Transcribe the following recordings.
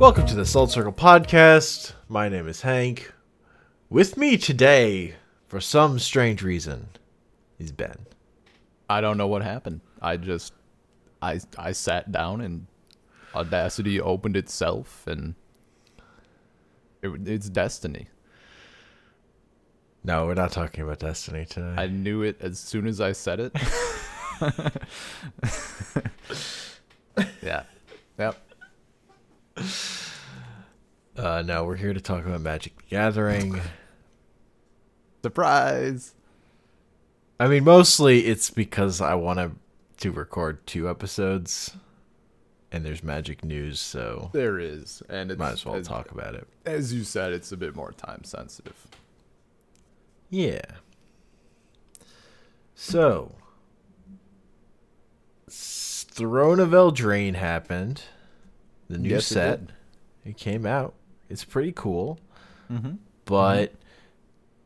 Welcome to the Salt Circle Podcast. My name is Hank. With me today, for some strange reason, is Ben. I don't know what happened. I just I I sat down and Audacity opened itself and it, it's destiny. No, we're not talking about Destiny today. I knew it as soon as I said it. yeah. Yep. Uh, no, we're here to talk about Magic the Gathering. Surprise. I mean, mostly it's because I want to to record two episodes, and there's Magic news, so There is. And it's might as well as, talk about it. As you said, it's a bit more time sensitive. Yeah. So, Throne of Eldraine happened. The new Yes, set. did. It, came out. It's pretty cool. Mm-hmm. But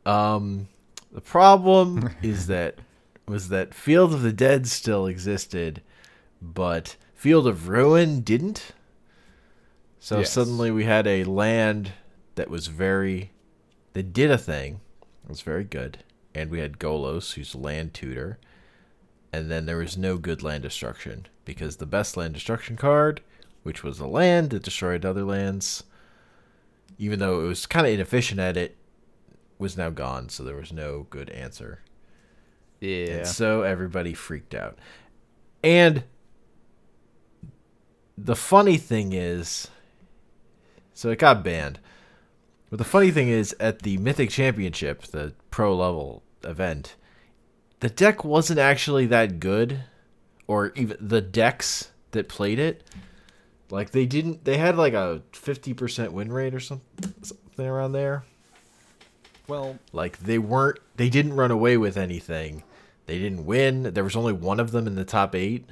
um the problem is that was that Field of the Dead still existed, but Field of Ruin didn't. So Yes. suddenly we had a land that was very that did a thing. It was very good. And we had Golos, who's a land tutor. And then there was no good land destruction because the best land destruction card, which was a land that destroyed other lands, even though it was kind of inefficient at it, was now gone. So there was no good answer. Yeah. And so everybody freaked out. And the funny thing is, so it got banned. But the funny thing is, at the Mythic Championship, the pro level event, the deck wasn't actually that good, or even the decks that played it. Like they didn't, they had like a fifty percent win rate or something, something around there. well, Like they weren't they didn't run away with anything. They didn't win. There was only one of them in the top 8.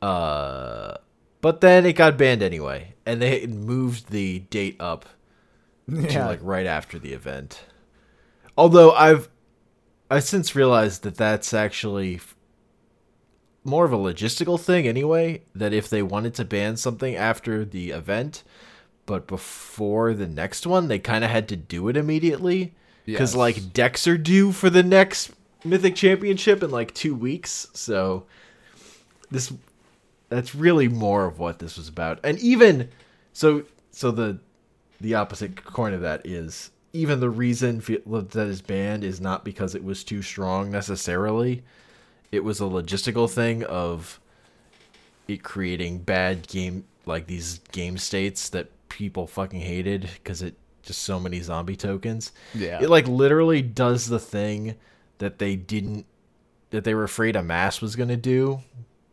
Uh but then it got banned anyway and they moved the date up to like right after the event. Although I've I since realized that that's actually more of a logistical thing anyway, that if they wanted to ban something after the event but before the next one, they kind of had to do it immediately. Because Yes. like decks are due for the next mythic championship in like two weeks so this that's really more of what this was about. And even so so the the opposite coin of that is even the reason that is banned is not because it was too strong necessarily it was a logistical thing of it creating bad game like these game states that people fucking hated because it just so many zombie tokens Yeah. it like literally does the thing that they didn't that they were afraid amass was going to do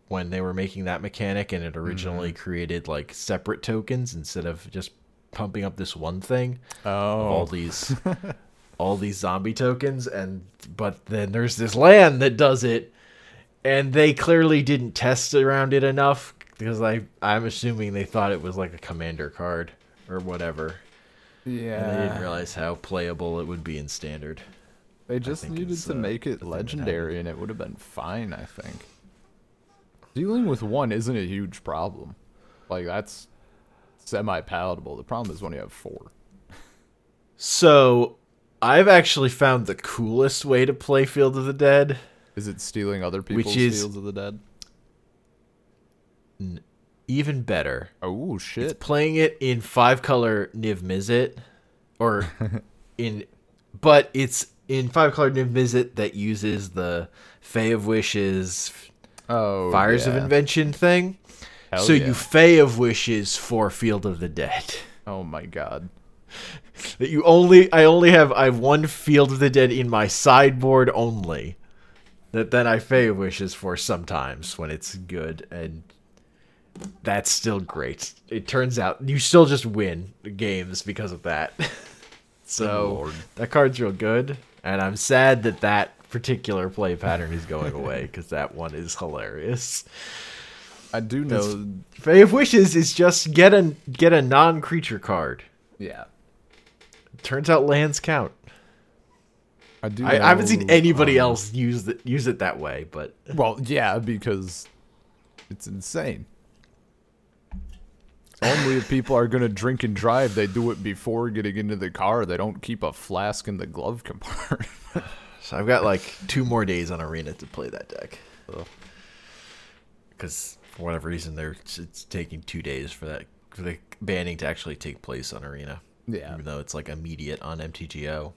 when they were making that mechanic and it originally mm-hmm. created like separate tokens instead of just pumping up this one thing oh. all these all these zombie tokens and but then there's this land that does it and they clearly didn't test around it enough because I I'm assuming they thought it was like a commander card or whatever yeah. and they didn't realize how playable it would be in standard. They just needed to uh, make it legendary and it would have been fine, I think. Dealing with one isn't a huge problem. Like that's semi palatable. The problem is when you have four. So, I've actually found the coolest way to play Field of the Dead. Is it stealing other people's which is- Fields of the Dead? Even better. Oh shit! It's playing it in five color Niv Mizzet, or in, but it's in five color Niv Mizzet that uses the Fae of Wishes, Oh Fires of. Invention thing. Hell so yeah. you Fae of Wishes for Field of the Dead. Oh my god. That you only, I only have, I have one Field of the Dead in my sideboard only. That then I Fae Wishes for sometimes when it's good, and that's still great. It turns out you still just win games because of that. so that card's real good, and I'm sad that that particular play pattern is going away because that one is hilarious. I do know Fae of Wishes is just get a get a non creature card. yeah. Turns out lands count. I do I, I haven't seen anybody um, else use it use it that way, but Well, yeah, because it's insane. Only if people are gonna drink and drive, they do it before getting into the car. They don't keep a flask in the glove compartment. So I've got like two more days on Arena to play that deck. Because for whatever reason, they're it's taking two days for that for the banning to actually take place on Arena. Yeah. even though it's like immediate on MTGO.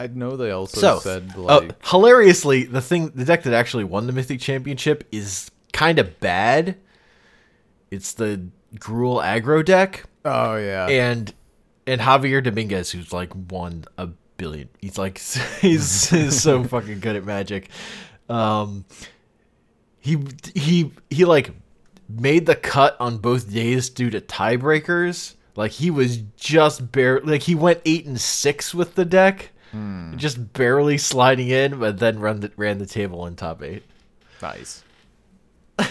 I know they also So, said uh, like, hilariously, the thing, the deck that actually won the Mythic Championship is kind of bad. It's the Gruul aggro deck, oh yeah, and and Javier Dominguez, who's like won a billion. He's like he's, he's so fucking good at Magic. Um, he he he like made the cut on both days due to tiebreakers. Like he was just bare like he went eight and six with the deck, Hmm. just barely sliding in, but then run the, ran the table in top eight. nice.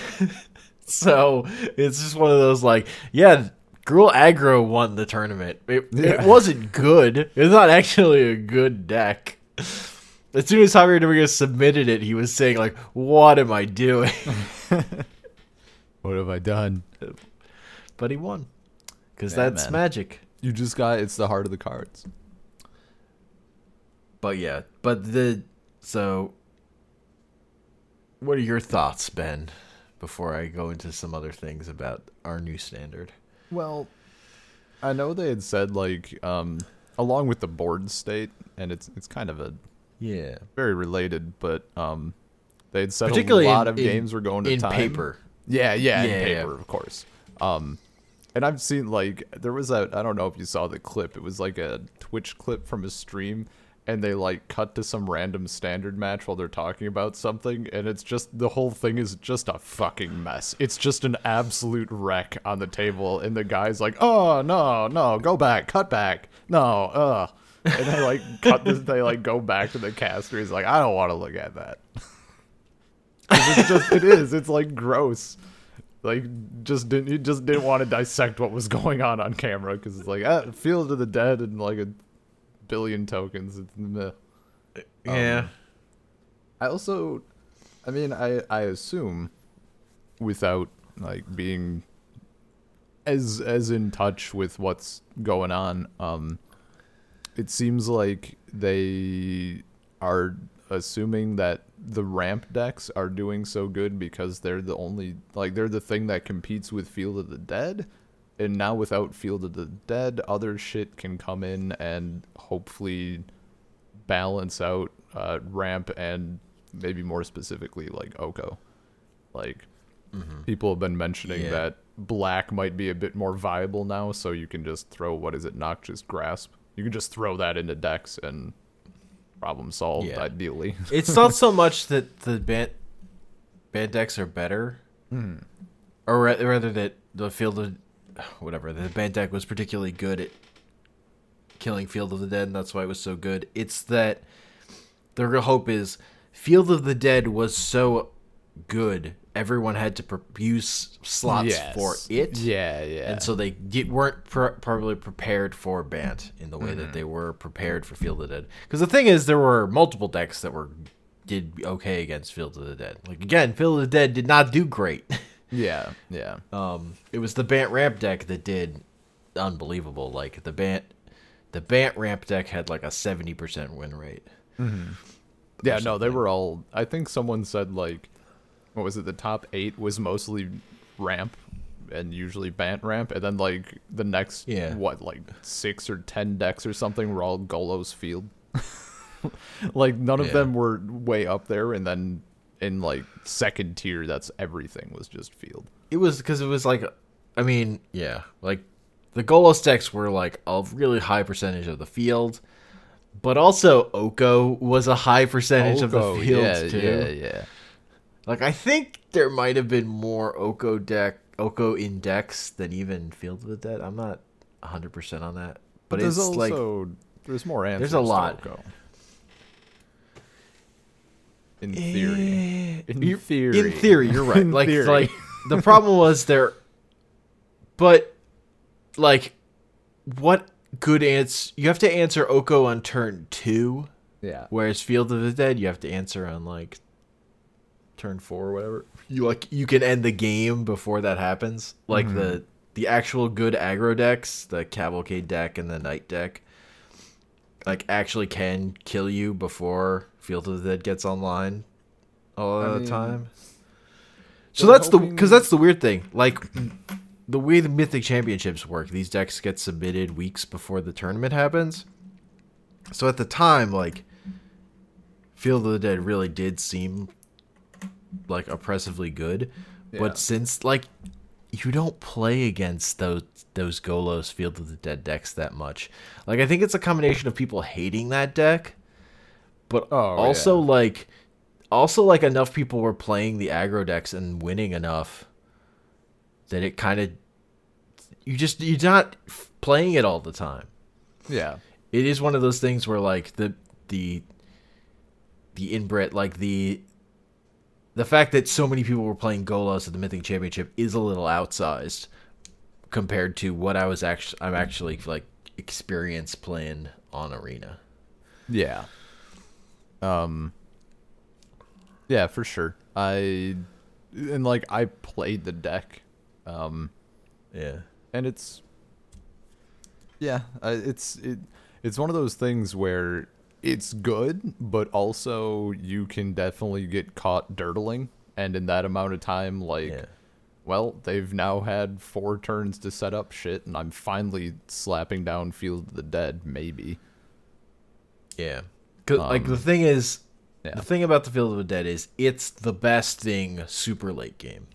So it's just one of those like, yeah, Gruul Aggro won the tournament. It, Yeah. it wasn't good. It's not actually a good deck. As soon as Javier Dominguez submitted it, he was saying like, "What am I doing?" What have I done? but he won because that's man. magic. You just got it's the heart of the cards. But yeah, but the so. What are your thoughts, Ben? Before I go into some other things about our new standard. Well, I know they had said like um along with the board state, and it's it's kind of a Yeah, very related, but um they had said particularly a lot in- of in- games were going to in time. paper. Yeah, yeah, in Yeah, yeah. paper, of course. Um, and I've seen like there was a I don't know if you saw the clip. It was like a Twitch clip from a stream, and they like cut to some random standard match while they're talking about something, and it's just the whole thing is just a fucking mess. It's just an absolute wreck on the table, and the guy's like, "Oh no, no, go back, cut back, no, uh." And they like cut this. They like go back to the caster. He's like, "I don't want to look at that it's just it is. It's like gross. Like just didn't he just didn't want to dissect what was going on on camera because it's like ah, Field of the Dead and like a billion tokens. Yeah. I also, I mean, I I assume, without like being as as in touch with what's going on, um, it seems like they are assuming that the ramp decks are doing so good because they're the only like they're the thing that competes with Field of the Dead. And now without Field of the Dead, other shit can come in and hopefully balance out uh, ramp and maybe more specifically like Oko. Like people have been mentioning Yeah. that black might be a bit more viable now, so you can just throw what is it, Noxious Grasp. You can just throw that into decks and problem solved Yeah. ideally. it's not so much that the Bant Bant decks are better, or ra- rather that the field of whatever the Bant deck was particularly good at killing Field of the Dead, and that's why it was so good. It's that their real hope is Field of the Dead was so good, everyone had to pr- use slots for it. Yeah, yeah. And so they get, weren't pr- probably prepared for Bant in the way that mm-hmm. they were prepared for Field of the Dead. Because the thing is, there were multiple decks that were did okay against Field of the Dead. Like again, Field of the Dead did not do great. yeah, yeah. um, it was the Bant ramp deck that did unbelievable. Like the Bant, the Bant ramp deck had like a seventy percent win rate. Yeah, no, they were all. I think someone said like, what was it? The top eight was mostly ramp, and usually bant ramp, and then like the next Yeah. what like six or ten decks or something were all Golos field. like none of Yeah. them were way up there, and then in like second tier, that's everything was just field. It was because it was like, I mean, yeah, like the Golos decks were like a really high percentage of the field, but also Oko was a high percentage of the field yeah, too. yeah, yeah. Like I think there might have been more Oko deck, Oko in decks than even Field the Dead. I'm not 100 percent on that, but there's it's like also there's more answers. There's a to lot. Oko. In eh, theory. In You- theory. In theory, you're right. Like theory. like the problem was there, but like what good answer? You have to answer Oko on turn two, Yeah. whereas Field of the Dead you have to answer on like turn four or whatever. You like you can end the game before that happens. Like the mm-hmm. the actual good aggro decks, the cavalcade deck and the knight deck, like actually can kill you before Field of the Dead gets online all I the mean, time. So that's the because that's the weird thing. Like the way the Mythic Championships work, these decks get submitted weeks before the tournament happens. So at the time, like Field of the Dead really did seem like oppressively good, Yeah. but since like you don't play against those those Golos Field of the Dead decks that much. Like I think it's a combination of people hating that deck, but Oh, also yeah. like also like enough people were playing the aggro decks and winning enough that it kind of you just you're not f- playing it all the time Yeah. it is one of those things where like the the the inbred like the the fact that so many people were playing Golos at the Mythic Championship is a little outsized compared to what I was actually I'm actually like experience playing on Arena. Yeah. Um Yeah, for sure. I and like I played the deck. Um Yeah. and it's yeah, uh, it's it it's one of those things where it's good, but also you can definitely get caught durdling and in that amount of time like Yeah. well, they've now had four turns to set up shit and I'm finally slapping down Field of the Dead maybe. Yeah. 'Cause, like Um, the thing is yeah. the thing about the Field of the Dead is it's the best thing super late game.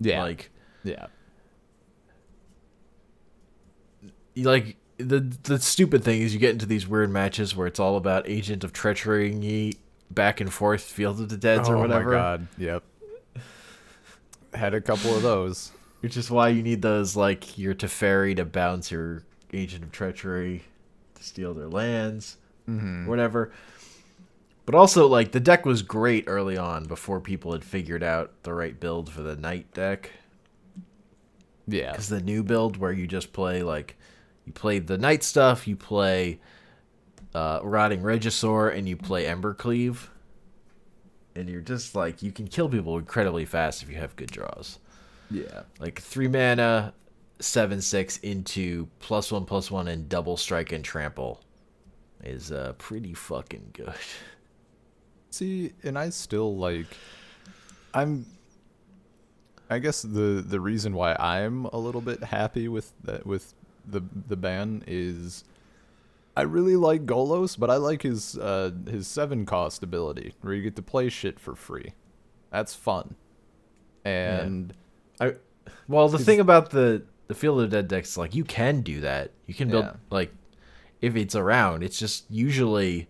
Yeah. Like yeah. like the the stupid thing is you get into these weird matches where it's all about agent of treachery back and forth field of the deads or whatever Oh my god. Yep. Had a couple of those. which is why you need those like your Teferi to bounce your agent of treachery to steal their lands Mm-hmm. whatever but also like the deck was great early on before people had figured out the right build for the knight deck Yeah. because the new build where you just play like you play the knight stuff, you play uh, rotting regisaur, and you play embercleave, and you're just like you can kill people incredibly fast if you have good draws. Yeah. Like three mana, seven six into plus one plus one and double strike and trample is uh pretty fucking good. See, and I still like I'm I guess the the reason why I'm a little bit happy with that with the the ban is I really like Golos, but I like his uh his seven cost ability where you get to play shit for free. That's fun. And I well the thing about the the Field of Dead decks like you can do that. You can build Yeah. like if it's around. It's just usually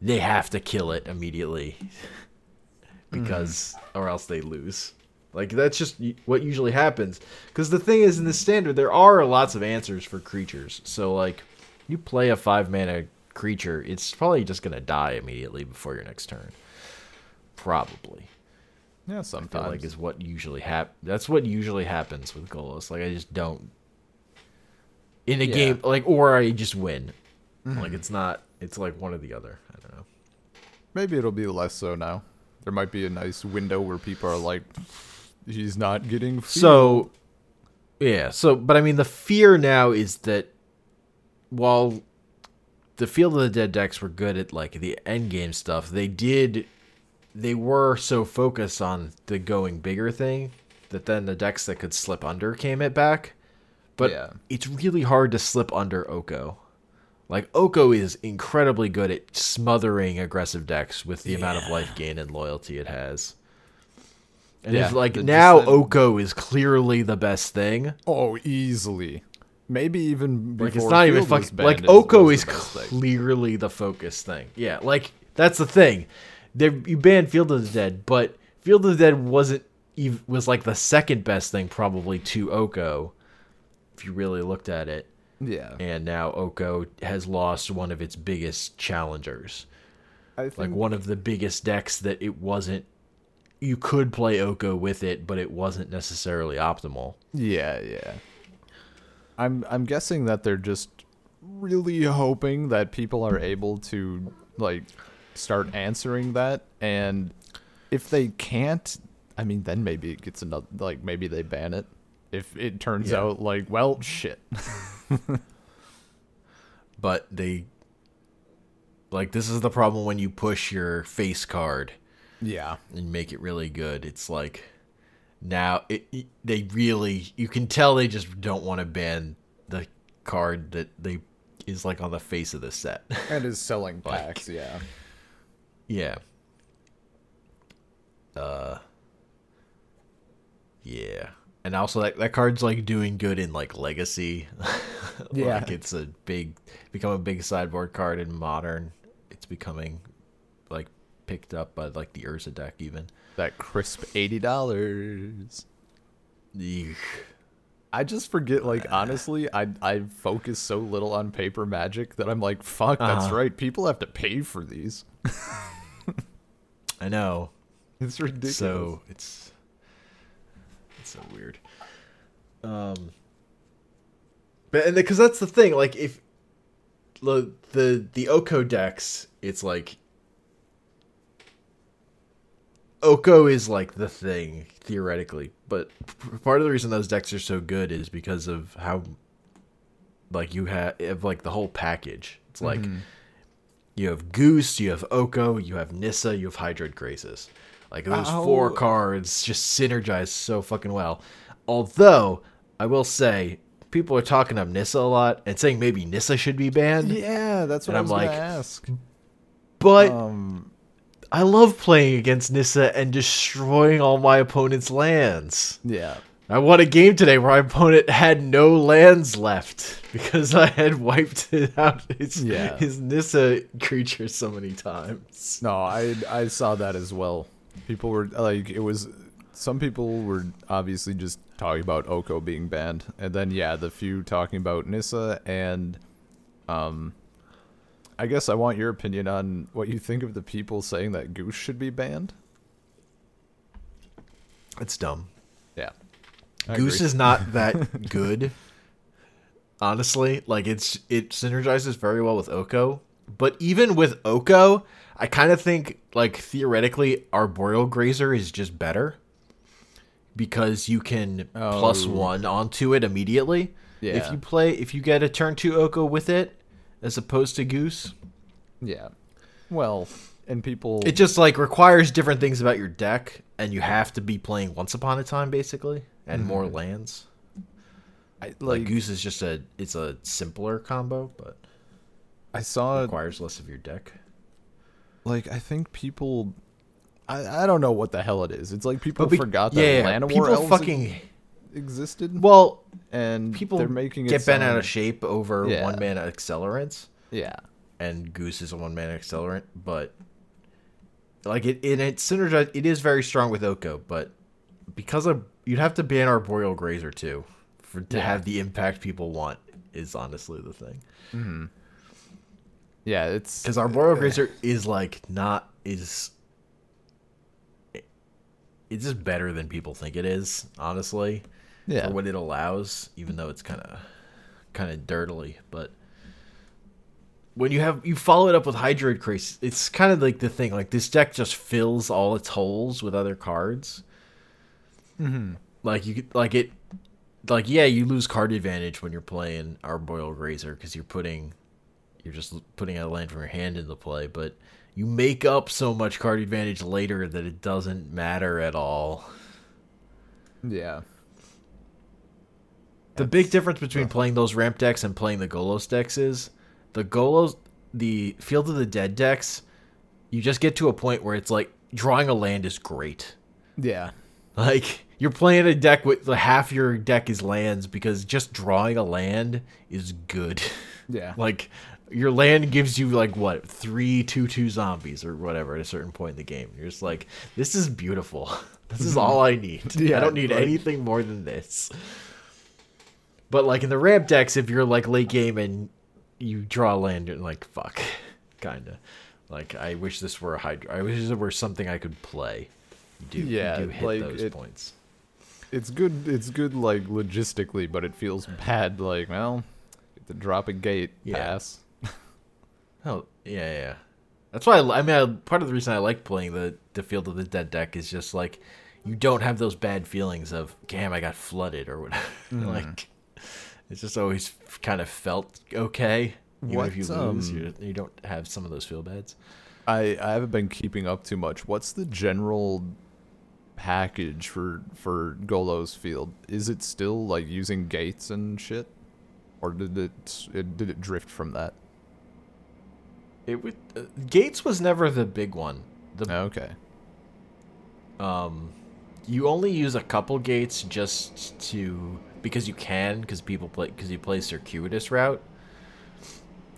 they have to kill it immediately because mm-hmm. or else they lose. Like that's just what usually happens. Because the thing is, in the standard, there are lots of answers for creatures. So like, you play a five mana creature, it's probably just gonna die immediately before your next turn. Probably. yeah, sometimes like is what usually hap- That's what usually happens with Golos. Like I just don't in a Yeah. game like or I just win. Like mm-hmm. it's not. It's like one or the other. I don't know. maybe it'll be less so now. There might be a nice window where people are like he's not getting So yeah. So but I mean the fear now is that while the Field of the Dead decks were good at like the end game stuff, they did they were so focused on the going bigger thing that then the decks that could slip under came it back. But Yeah. it's really hard to slip under Oko. Like Oko is incredibly good at smothering aggressive decks with the amount of life gain and loyalty it has. And Yeah, it's like now that- Oko is clearly the best thing. Oh, easily. Maybe even before Like it's not even fucking like Oko is best thing. clearly the focus thing. Yeah, like that's the thing. They you banned Field of the Dead, but Field of the Dead wasn't ev- was like the second best thing probably to Oko if you really looked at it. Yeah, And now Oko has lost one of its biggest challengers. I think Like one of the biggest decks that it wasn't you could play Oko with it, but it wasn't necessarily optimal. Yeah, yeah. I'm I'm guessing that they're just really hoping that people are able to like start answering that and if they can't, I mean, then maybe it gets another. Like maybe they ban it. If it turns Yeah. out like, well, shit. but they like this is the problem when you push your face card yeah. and make it really good. It's like now it, it- they really you can tell they just don't want to ban the card that they is like on the face of the set. And is selling Like- packs. Yeah. yeah. Uh Yeah. And also that that card's like doing good in like legacy. Yeah. like it's a big become a big sideboard card in modern. It's becoming like picked up by like the Urza deck even. That crisp eighty dollars. Eek. I just forget, like honestly, I I focus so little on paper magic that I'm like, fuck, that's Uh-huh. right. People have to pay for these. I know. It's ridiculous. So it's so weird. Um, but and because that's the thing, like if the the the Oko decks, it's like Oko is like the thing theoretically, but part of the reason those decks are so good is because of how like you have like the whole package. It's like you have Goose, you have Oko, you have Nissa, you have Hydroid Krasis. Like those four cards just synergize so fucking well. Although I will say people are talking up Nissa a lot and saying maybe Nissa should be banned. yeah, that's what And I I'm like, gonna ask. But Um, I love playing against Nissa and destroying all my opponent's lands. yeah, I won a game today where my opponent had no lands left because I had wiped it out his Yeah. his Nissa creature so many times. no, I I saw that as well. People were like, it was. Some people were obviously just talking about Oko being banned, and then yeah, the few talking about Nissa and, um, I guess I want your opinion on what you think of the people saying that Goose should be banned. It's dumb. Yeah, I Goose agree. is not that good. Honestly, like it's it synergizes very well with Oko, but even with Oko, I kind of think like theoretically Arboreal Grazer is just better because you can Oh. one onto it immediately. If you play, if you get a turn two Oko with it, as opposed to Goose, yeah. Well, and people it just like requires different things about your deck, and you have to be playing Once Upon a Time basically, and more mm-hmm. lands. I, Like like Goose is just a it's a simpler combo, but I saw requires less of your deck. Like I think people I, I don't know what the hell it is. It's like people be- forgot that yeah, Llanowar people elves fucking existed. well, and people they're making it get bent out of shape over Yeah. one man accelerants, Yeah. and Goose is a one man accelerant, but like it and it synergize. It is very strong with Oko, but because of you'd have to ban Arboreal Grazer too for to Yeah. have the impact people want. Is honestly the thing. Mm-hmm. Yeah, it's because Arboreal Grazer is like not is it's just better than people think it is honestly yeah. for what it allows even though it's kind of kind of dirtily but when you have you follow it up with Hydroid Crace it's kind of like the thing like this deck just fills all its holes with other cards Mhm. like you like it like yeah you lose card advantage when you're playing Arboreal Grazer because you're putting you're just putting out a land from your hand into play but you make up so much card advantage later that it doesn't matter at all Yeah. the big difference between playing those ramp decks and playing the Golos decks is the Golos the Field of the Dead decks you just get to a point where it's like drawing a land is great Yeah. Like you're playing a deck with the half your deck is lands because just drawing a land is good. Yeah. like your land gives you like what three two two zombies or whatever at a certain point in the game. You're just like, this is beautiful. This is all I need. Yeah, I don't need like- anything more than this. But like in the ramp decks, if you're like late game and you draw land, you're like fuck, kinda. Like I wish this were a hydro. I wish there were something I could play. You do, you Yeah, do hit like, those it- points. It's good it's good like logistically, but it feels bad like, well, to drop a gate Yeah. pass. Oh yeah, yeah. That's why I, I mean I, part of the reason I like playing the the Field of the Dead deck is just like you don't have those bad feelings of damn I got flooded or whatever. like it's just always kind of felt okay. Even if you What, lose, um, you, you don't have some of those feel bads. I I haven't been keeping up too much. What's the general package for for Golo's field? Is it still like using gates and shit, or did it, it did it drift from that? It would uh, Gates was never the big one. The Okay. um you only use a couple gates just to because you can because people play because you play circuitous route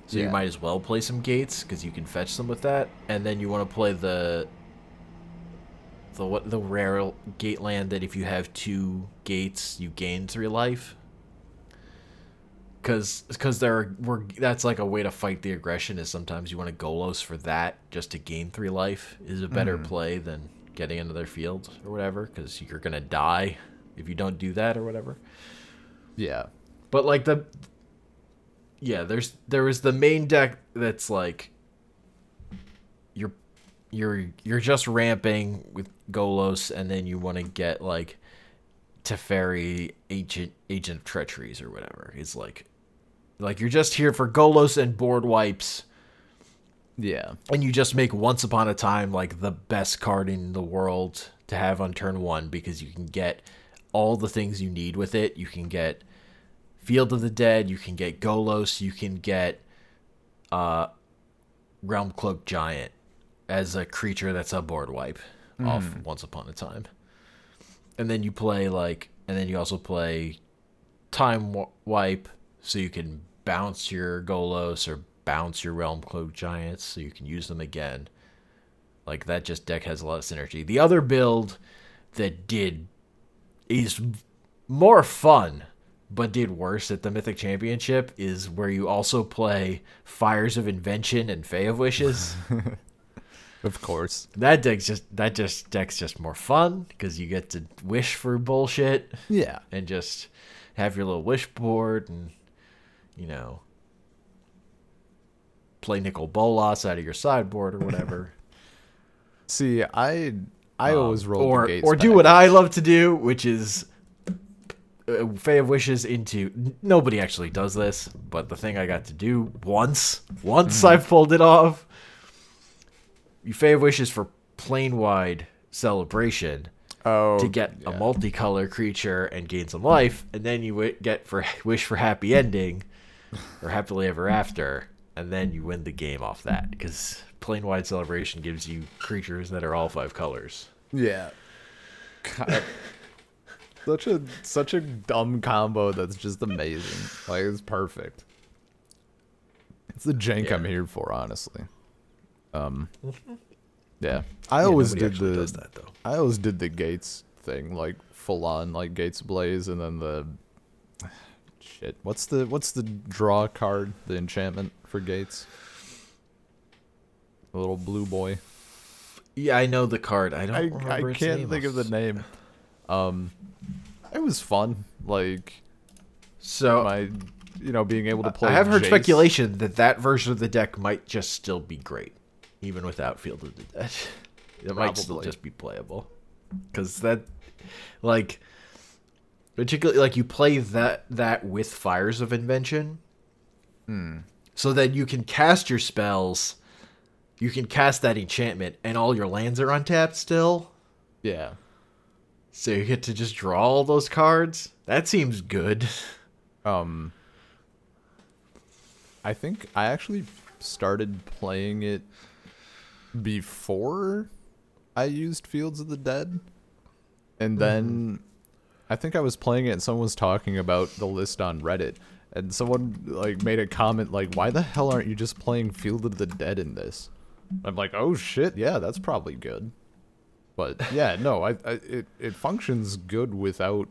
so you might as well play some gates because you can fetch them with that and then you want to play the the what the rare gate land that if you have two gates you gain three life because because there are, we're that's like a way to fight the aggression is sometimes you want to golos for that just to gain three life is a better mm-hmm. play than getting into their field or whatever because you're gonna die if you don't do that or whatever Yeah. but like the yeah there's there is the main deck that's like you're you're you're just ramping with golos and then you want to get like Teferi agent agent of treacheries or whatever it's like like you're just here for golos and board wipes Yeah. and you just make once upon a time like the best card in the world to have on turn one because you can get all the things you need with it. You can get Field of the Dead, you can get Golos, you can get uh Realm Cloak Giant as a creature that's a board wipe off once upon a time. And then you play like and then you also play time wipe so you can bounce your Golos or bounce your Realm Cloak Giants so you can use them again. Like that just deck has a lot of synergy. The other build that did is more fun but did worse at the Mythic Championship is where you also play Fires of Invention and Fae of Wishes. Of course. that deck's just that just deck's just more fun because you get to wish for bullshit Yeah. and just have your little wish board and you know play Nicol Bolas out of your sideboard or whatever. See, I I always roll or the gates. or do what I love to do, which is uh, Fae of Wishes into. Nobody actually does this, but the thing I got to do once, once I've pulled it off. You Fae of Wishes for plane wide celebration oh, to get a multicolor creature and gain some life, and then you wi- get for wish for happy ending or happily ever after, and then you win the game off that because plane wide celebration gives you creatures that are all five colors. Yeah. God. such a such a dumb combo that's just amazing. Like it's perfect. It's the jank I'm here for, honestly. Um Yeah. I always did the that though. I always did the gates thing, like full on like gates blaze and then the shit. What's the what's the draw card, the enchantment for gates? The little blue boy. Yeah, I know the card. I don't I, remember I its can't name think of the name. Um, it was fun. Like So my, you know, being able to play. I have heard Jace. speculation that that version of the deck might just still be great, even without Field of the Dead. It might still just be playable, because that, like, particularly like you play that that with Fires of Invention, Hmm. so that you can cast your spells, you can cast that enchantment, and all your lands are untapped still. Yeah. So you get to just draw all those cards. That seems good. Um. I think I actually started playing it before I used Fields of the Dead, and then I think I was playing it and someone was talking about the list on Reddit, and someone like made a comment like, "Why the hell aren't you just playing Field of the Dead in this?" I'm like, "Oh shit, yeah, that's probably good." But yeah, no, I, I it it functions good without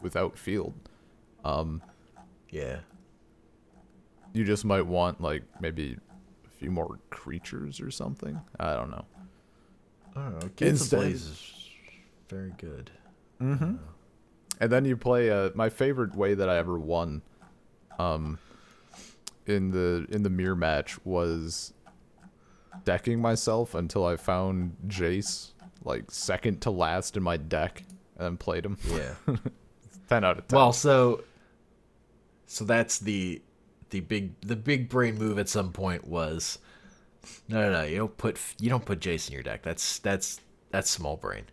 without Field. Um, Yeah. you just might want like maybe a few more creatures or something. I don't know. I don't know. Instead- of Blaze is very good. And then you play uh, my favorite way that I ever won um in the in the mirror match was decking myself until I found Jace like second to last in my deck and then played him. Yeah. 10 out of 10. well, so so that's the the big the big brain move at some point was no no no you don't put you don't put Jace in your deck. That's that's that's small brain.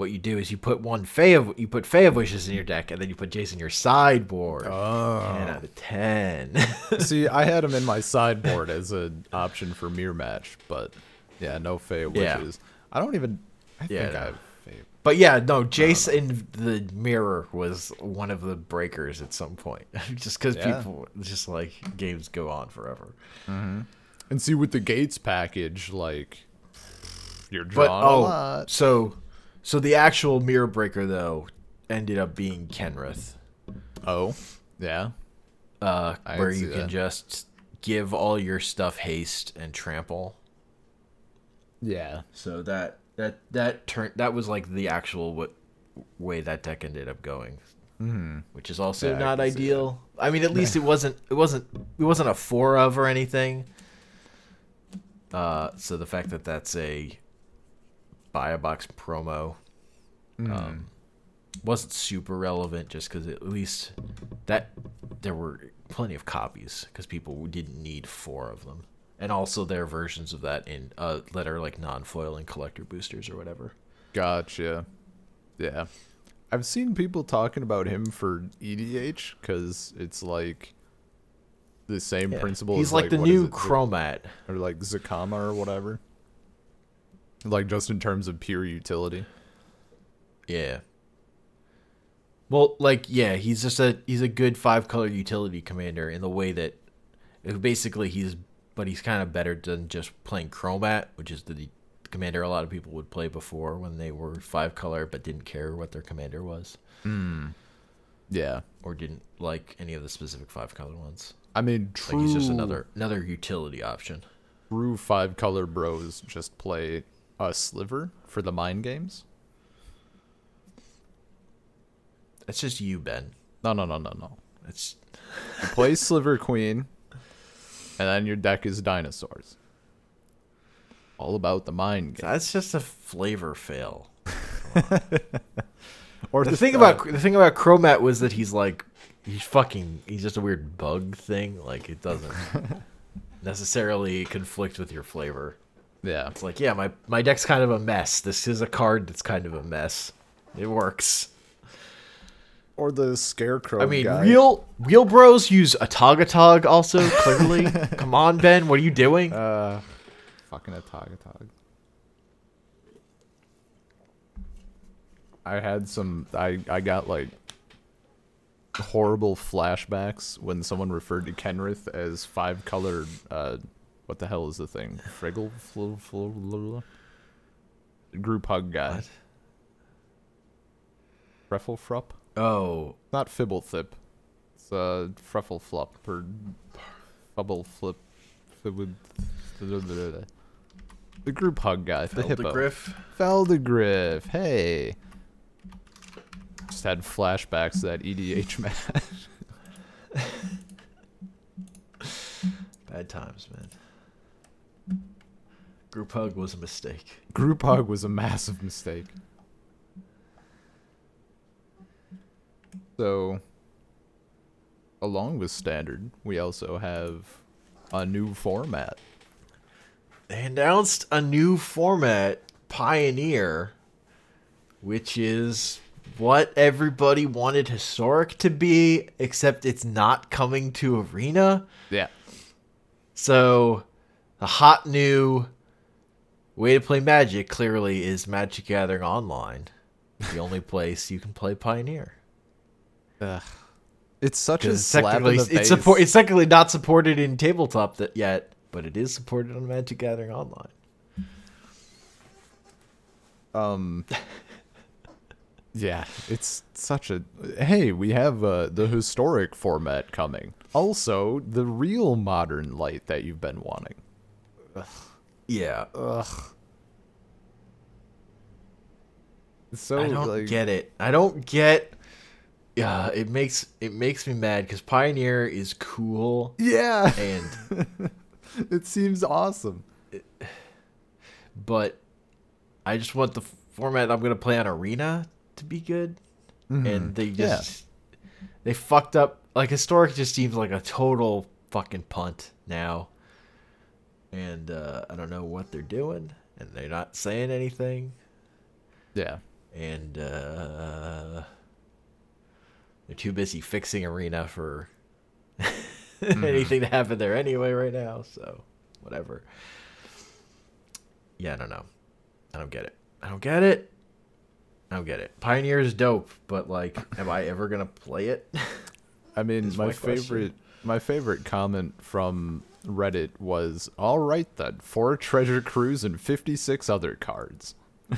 What you do is you put one Fae of you put Fae of Wishes in your deck, and then you put Jace in your sideboard. Oh. Ten out of ten. See, I had him in my sideboard as an option for mirror match, but yeah, no Fae Yeah. wishes. I don't even. I Yeah, think no. I But yeah, no, um, Jace in the mirror was one of the breakers at some point. just because Yeah. people just like games go on forever. Mm-hmm. And see, with the Gates package, like you're But drawing a oh, lot. so so the actual mirror breaker though ended up being Kenrith, Oh, yeah. uh, where you can that. just give all your stuff haste and trample. Yeah. So that that that turn that was like the actual what way that deck ended up going. Which is also Yeah, not that. ideal. I mean, at least it wasn't it wasn't it wasn't a four of or anything. Uh, so the fact that that's a buy a box promo um, wasn't super relevant, just because at least that there were plenty of copies because people didn't need four of them, and also there are versions of that in uh, that are like non-foil and collector boosters or whatever. Gotcha. Yeah. I've seen people talking about him for EDH because it's like the same principle. He's as, like, the new it, Cromat. or like Zacama or whatever. Like just in terms of pure utility. Yeah. Well, like yeah, he's just a he's a good five color utility commander in the way that uh, basically he's but he's kind of better than just playing Cromat, which is the commander a lot of people would play before when they were five color but didn't care what their commander was Yeah. or didn't like any of the specific five color ones. I mean, true. Like he's just another another utility option. true five color bros just play a sliver for the mind games. That's just you, Ben. No, no, no, no, no. It's You play Sliver Queen, and then your deck is dinosaurs. All about the mind game. that's just a flavor fail. Or the thing about the thing about Cromat was that he's like he's fucking he's just a weird bug thing. Like it doesn't necessarily conflict with your flavor. Yeah, It's like yeah, my my deck's kind of a mess. This is a card that's kind of a mess. It works. or the scarecrow. I mean, guy. real real bros use a Togatog also. Clearly, come on, Ben, what are you doing? Uh, fucking a Tagatog. I had some. I I got like horrible flashbacks when someone referred to Kenrith as five colored. Uh, what the hell is the thing? Friggle, fl- fl- fl- group hug guy. Frefflefrupp? oh, Not Fibblethip. It's uh Freffleflup or Fubbleflip. The group hug guy, the hippo. Griff. Phelddagrif. Hey. Just had flashbacks to that EDH match. Bad times, man. Group hug was a mistake. Group hug was a massive mistake. So, along with standard, we also have a new format. They announced a new format, Pioneer, which is what everybody wanted Historic to be, except it's not coming to Arena. Yeah. So, the hot new way to play Magic clearly is Magic Gathering Online, the only place you can play Pioneer. Ugh. It's such a slap in the it's face. support. It's technically not supported in tabletop that yet, but it is supported on Magic Gathering Online. um yeah it's such a hey we have uh, the historic format coming also the real modern light that you've been wanting Yeah, ugh so I don't like get it. I don't get. Yeah, it makes it makes me mad because Pioneer is cool yeah and it seems awesome but I just want the format I'm gonna play on Arena to be good, mm-hmm. and they Yeah. just they fucked up. Like historic just seems like a total fucking punt now, and uh, I don't know what they're doing, and they're not saying anything, Yeah. and uh, they're too busy fixing Arena for anything to happen there anyway right now. So whatever. Yeah, I don't know. I don't get it. I don't get it. I don't get it. Pioneer is dope, but like, am I ever gonna play it? I mean, my, my favorite my favorite comment from Reddit was, "All right then, four Treasure Cruise and 56 other cards."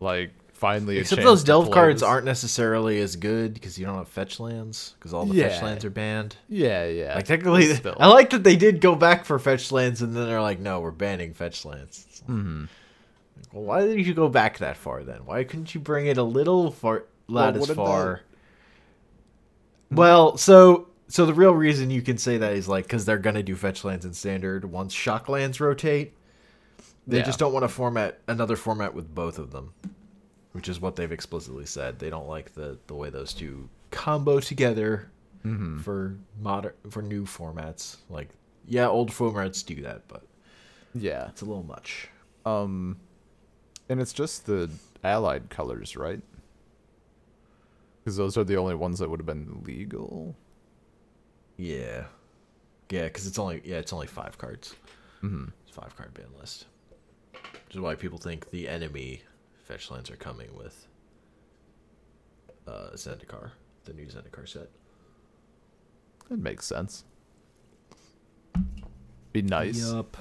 like finally Except those delve cards aren't necessarily as good because you don't have fetch lands because all the fetch lands are banned. Yeah, yeah. Like technically, still. I like that they did go back for fetch lands, and then they're like, "No, we're banning fetch lands." Like, Mhm. Well, why did you go back that far then? Why couldn't you bring it a little far, not Well, as far? Well, so so the real reason you can say that is like because they're gonna do fetch lands in standard once shock lands rotate. They Yeah. just don't want to format another format with both of them, which is what they've explicitly said. They don't like the the way those two combo together Mhm. for modern for new formats. Like, yeah, old formats do that, but Yeah. it's a little much. Um and it's just the allied colors, right? Cuz those are the only ones that would have been legal. Yeah, yeah, because it's only yeah, it's only five cards. Mhm. It's a five card ban list, which is why people think the enemy fetch lands are coming with uh, Zendikar, the new Zendikar set. That makes sense. Be nice. Yup.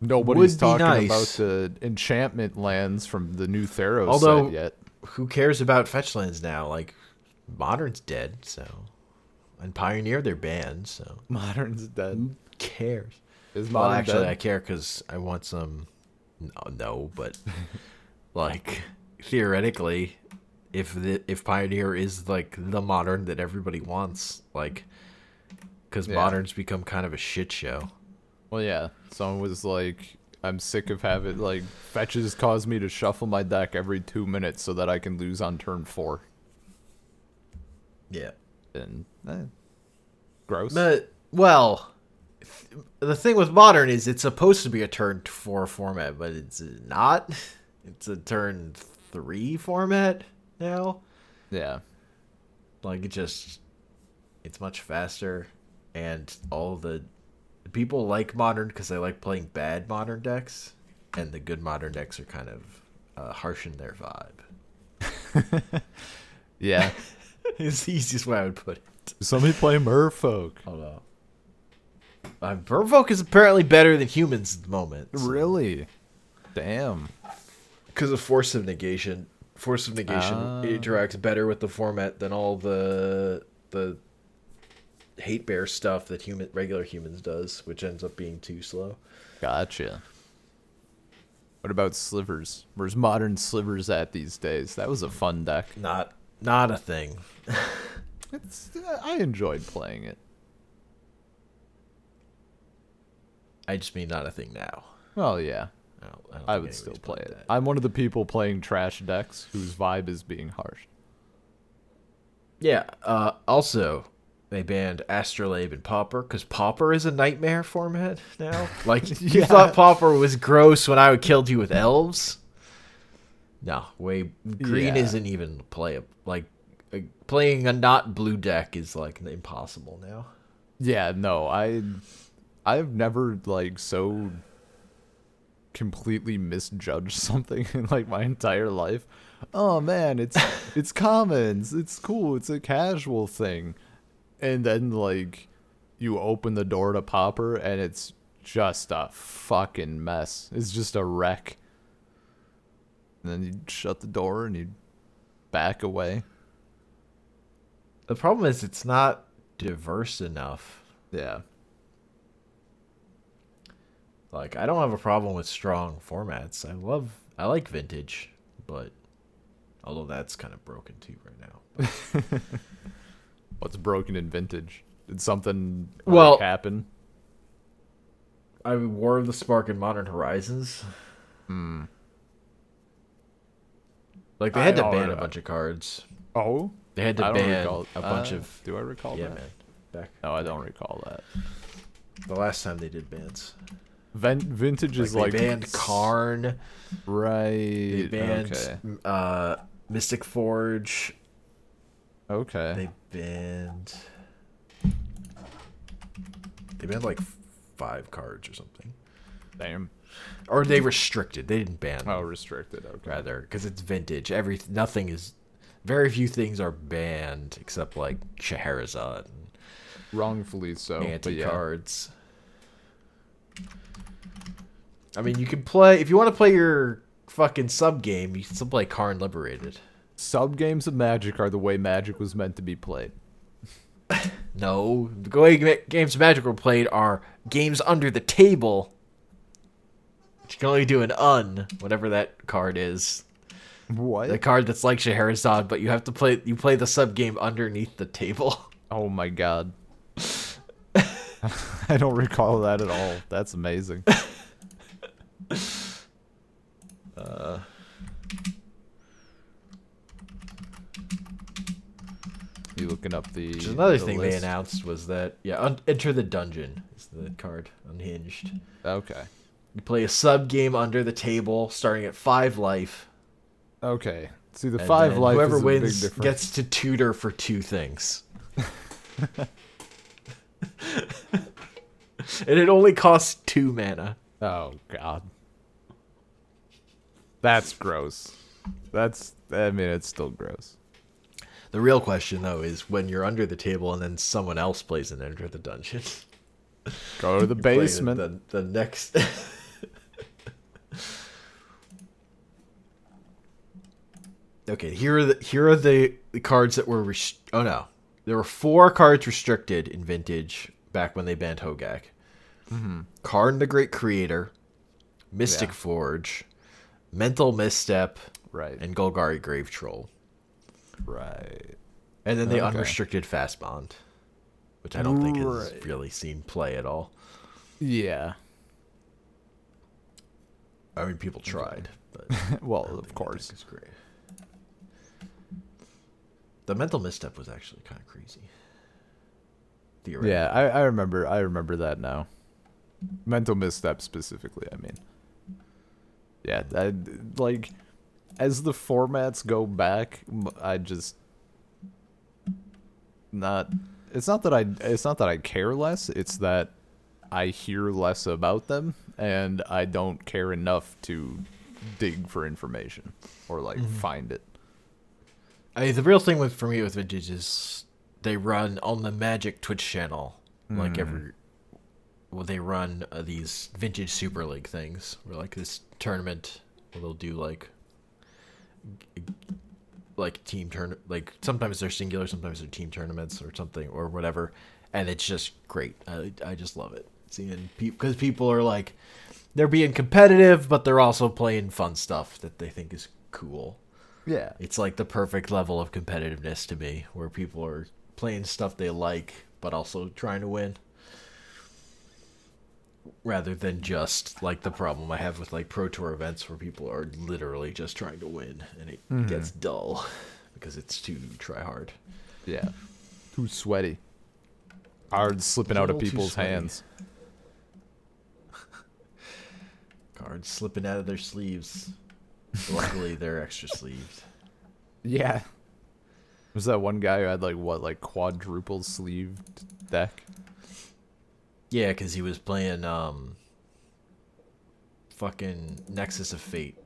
Nobody's Would talking nice. about the enchantment lands from the new Theros Although- set yet. Who cares about fetch lands now? Like, Modern's dead, so and Pioneer they're banned, so Modern's dead. who cares? Is Well, Modern actually, dead? I care because I want some. No, uh, no but like theoretically, if the if Pioneer is like the modern that everybody wants, like, because Yeah. moderns become kind of a shit show. Well, yeah. Someone was like, "I'm sick of having like fetches cause me to shuffle my deck every two minutes so that I can lose on turn four. Yeah. And eh, gross. But well, the thing with modern is it's supposed to be a turn four format, but it's not. It's a turn three format now. yeah. like it just it's much faster and all the people like modern because they like playing bad modern decks and the good modern decks are kind of uh, harshing their vibe Yeah. it's the easiest way i would put it Somebody play Merfolk. hold on uh, Merfolk is apparently better than humans at the moment Really? Damn. because of force of negation force of negation Ah. interacts better with the format than all the the hate bear stuff that human regular humans does which ends up being too slow Gotcha. What about slivers? Where's modern slivers at these days? That was a fun deck. not not a thing It's I enjoyed playing it. i just mean not a thing now Well, yeah. i, don't, I, don't I would still play it. that. I'm one of the people playing trash decks whose vibe is being harsh. yeah uh also they banned astrolabe and pauper because pauper is a nightmare format now like you thought pauper was gross when i killed you with elves no way green Yeah. isn't even playable like playing a not blue deck is like impossible now Yeah, no, I I've never like so completely misjudged something in like my entire life. Oh man, it's it's commons. It's cool. It's a casual thing. And then like you open the door to Pauper and it's just a fucking mess. It's just a wreck. And then you shut the door and you back away. the problem is it's not diverse enough Yeah. Like I don't have a problem with strong formats. I love I like vintage, but although that's kind of broken too right now. What's broken in vintage? Did something Well- like, happen? I mean, War of the Spark and Modern Horizons. Hmm. Like they had to ban know. a bunch of cards. Oh, They had to ban recall a bunch uh, of. Do I recall Yeah, that? man. Back No, I don't recall that. the last time they did bans, Vin- vintage like, is they like banned Karn. right. They banned Okay. uh, Mystic Forge. Okay. They banned. They banned like five cards or something, Damn. Or they restricted. They didn't ban. Oh, restricted. Okay. rather, because it's vintage. Every nothing is. Very few things are banned except like Scheherazade Wrongfully so. anti yeah. cards. I mean, you can play if you want to play your fucking sub game. You can still play Karn Liberated. Sub games of Magic are the way Magic was meant to be played. No, the way games of Magic were played are games under the table. You can only do an un, whatever that card is. What? The card that's like Scheherazade, but you have to play. You play the sub game underneath the table. oh my god. I don't recall that at all. That's amazing. Uh, You looking up the Which another the thing they announced was that yeah, un- enter the dungeon is the card unhinged. Okay. You play a sub game under the table, starting at five life. Okay. See the and five life Whoever wins gets to tutor for two things. and it only costs two mana. Oh god. That's gross. That's I mean it's still gross. The real question though is when you're under the table and then someone else plays an enter the dungeon. Go to the basement. The, the next. okay, here are the here are the, the cards that were. Rest- oh no, there were four cards restricted in Vintage back when they banned Hogak. Mm-hmm. Karn the Great Creator, Mystic Yeah. Forge, Mental Misstep, right. and Golgari Grave Troll. right. And then they Okay. unrestricted Fast Bond, which I don't think has really seen play at all. Yeah. I mean, people tried, but well, of course. it's great. The mental misstep was actually kind of crazy. Yeah, I, I remember I remember that now. Mental misstep specifically, I mean. Yeah, I, like as the formats go back, I just not it's not that I it's not that I care less, it's that I hear less about them and I don't care enough to dig for information or like mm-hmm. find it. I the real thing with for me with vintage is they run on the Magic Twitch channel like Mm. every. Well, they run uh, these vintage Super League things, where like this tournament, where they'll do like, g- like team turn, like sometimes they're singular, sometimes they're team tournaments or something or whatever, and it's just great. I I just love it seeing people because people are like, they're being competitive, but they're also playing fun stuff that they think is cool. Yeah. It's like the perfect level of competitiveness to me, where people are playing stuff they like, but also trying to win. Rather than just like the problem I have with like pro tour events where people are literally just trying to win and it mm-hmm. gets dull because it's too try hard. Yeah. Too sweaty. Cards slipping out of people's hands. Cards slipping out of their sleeves. Luckily, they're extra sleeved. Yeah. Was that one guy who had like what, like quadruple sleeved deck? Yeah, because he was playing um, fucking Nexus of Fate.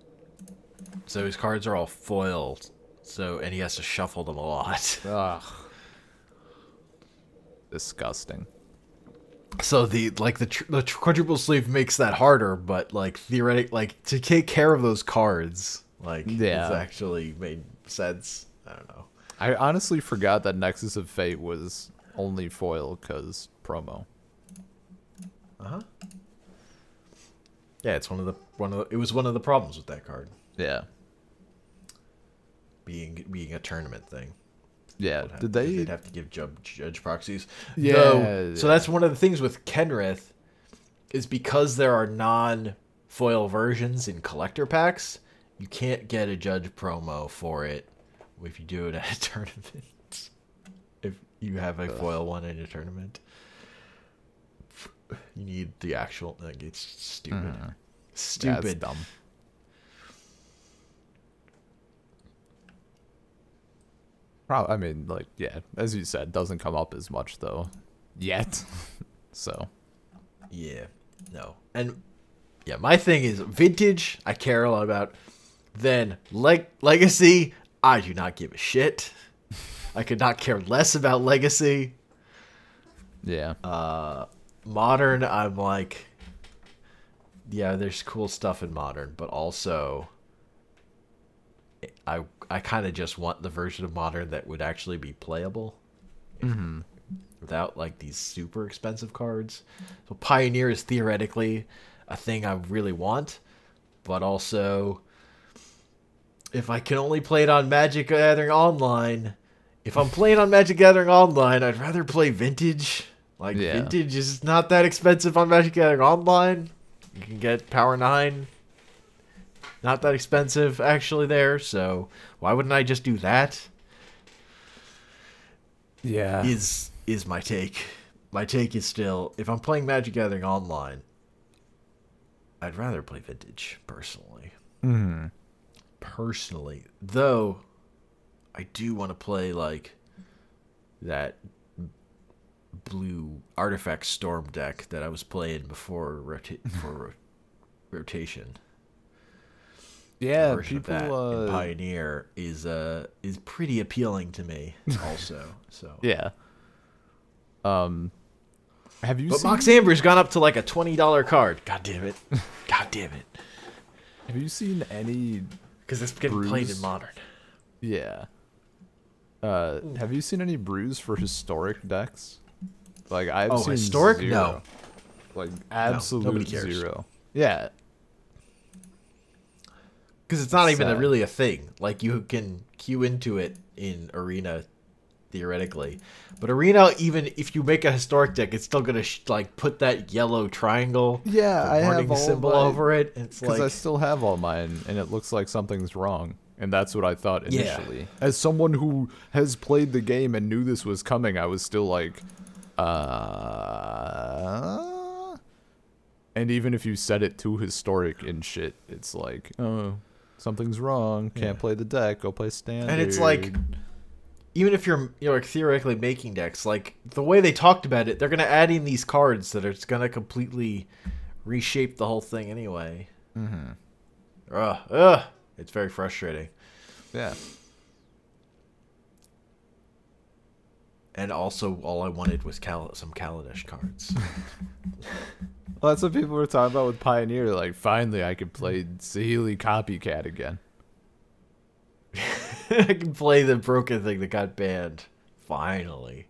So his cards are all foiled. So and he has to shuffle them a lot. Ugh. Disgusting. So the like the tr- the quadruple sleeve makes that harder, but like theoretic like to take care of those cards, like Yeah. it's actually made sense. I don't know. I honestly forgot that Nexus of Fate was only foil because promo. Uh huh. Yeah, it's one of the one of the, it was one of the problems with that card Yeah. being being a tournament thing. Yeah. Did they? They'd have to give judge, judge proxies. Yeah, Though- So that's one of the things with Kenrith. is because there are non foil versions in collector packs, you can't get a judge promo for it if you do it at a tournament. if you have a foil one in a tournament, you need the actual. Like, it's stupid. Mm-hmm. Yeah, it's Stupid. dumb. Prob- I mean, like, yeah, as you said, doesn't come up as much though, yet. so, Yeah, no, and yeah, my thing is vintage. I care a lot about. Then leg legacy. I do not give a shit. I could not care less about legacy. yeah, Uh, modern. I'm like, yeah, there's cool stuff in modern, but also, I I kind of just want the version of modern that would actually be playable. Mm-hmm. Without like these super expensive cards. So Pioneer is theoretically a thing I really want, but also if I can only play it on Magic Gathering Online, if I'm playing on Magic Gathering Online, I'd rather play Vintage. Like Yeah. Vintage is not that expensive on Magic Gathering Online. You can get Power 9 not that expensive actually there, so why wouldn't I just do that? yeah, is is my take. My take is still if I'm playing Magic Gathering online, I'd rather play Vintage personally. hmm Personally, though, I do want to play like that blue artifact storm deck that I was playing before rota- for ro- rotation. Yeah. version of People, that in uh, Pioneer is uh is pretty appealing to me also. So yeah. Um, have you But seen? Mox Amber's gone up to like a twenty dollar card. God damn it! God damn it! have you seen any? Because it's getting played in modern. Yeah. Uh, have you seen any brews for historic decks? Like I've Oh, seen historic? zero. No. Like absolute cares. zero. Yeah. Because it's not even a, really a thing. Like you can queue into it in Arena, theoretically, but Arena even if you make a historic deck, it's still gonna sh- like put that yellow triangle, Yeah, I have symbol my- over it. It's Because like I still have all mine, and it looks like something's wrong. And that's what I thought initially. Yeah. As someone who has played the game and knew this was coming, I was still like, uh. And even if you set it to historic and shit, it's like, oh, something's wrong. Can't Yeah. play the deck. Go play standard. and it's like even if you're you know like theoretically making decks like the way they talked about it they're gonna add in these cards that are gonna completely reshape the whole thing anyway Mm-hmm. ugh, ugh. it's very frustrating yeah. And also all i wanted was some kaladesh cards Well, that's what people were talking about with Pioneer. Like, finally, I could play Saheeli Copycat again. i can play the broken thing that got banned finally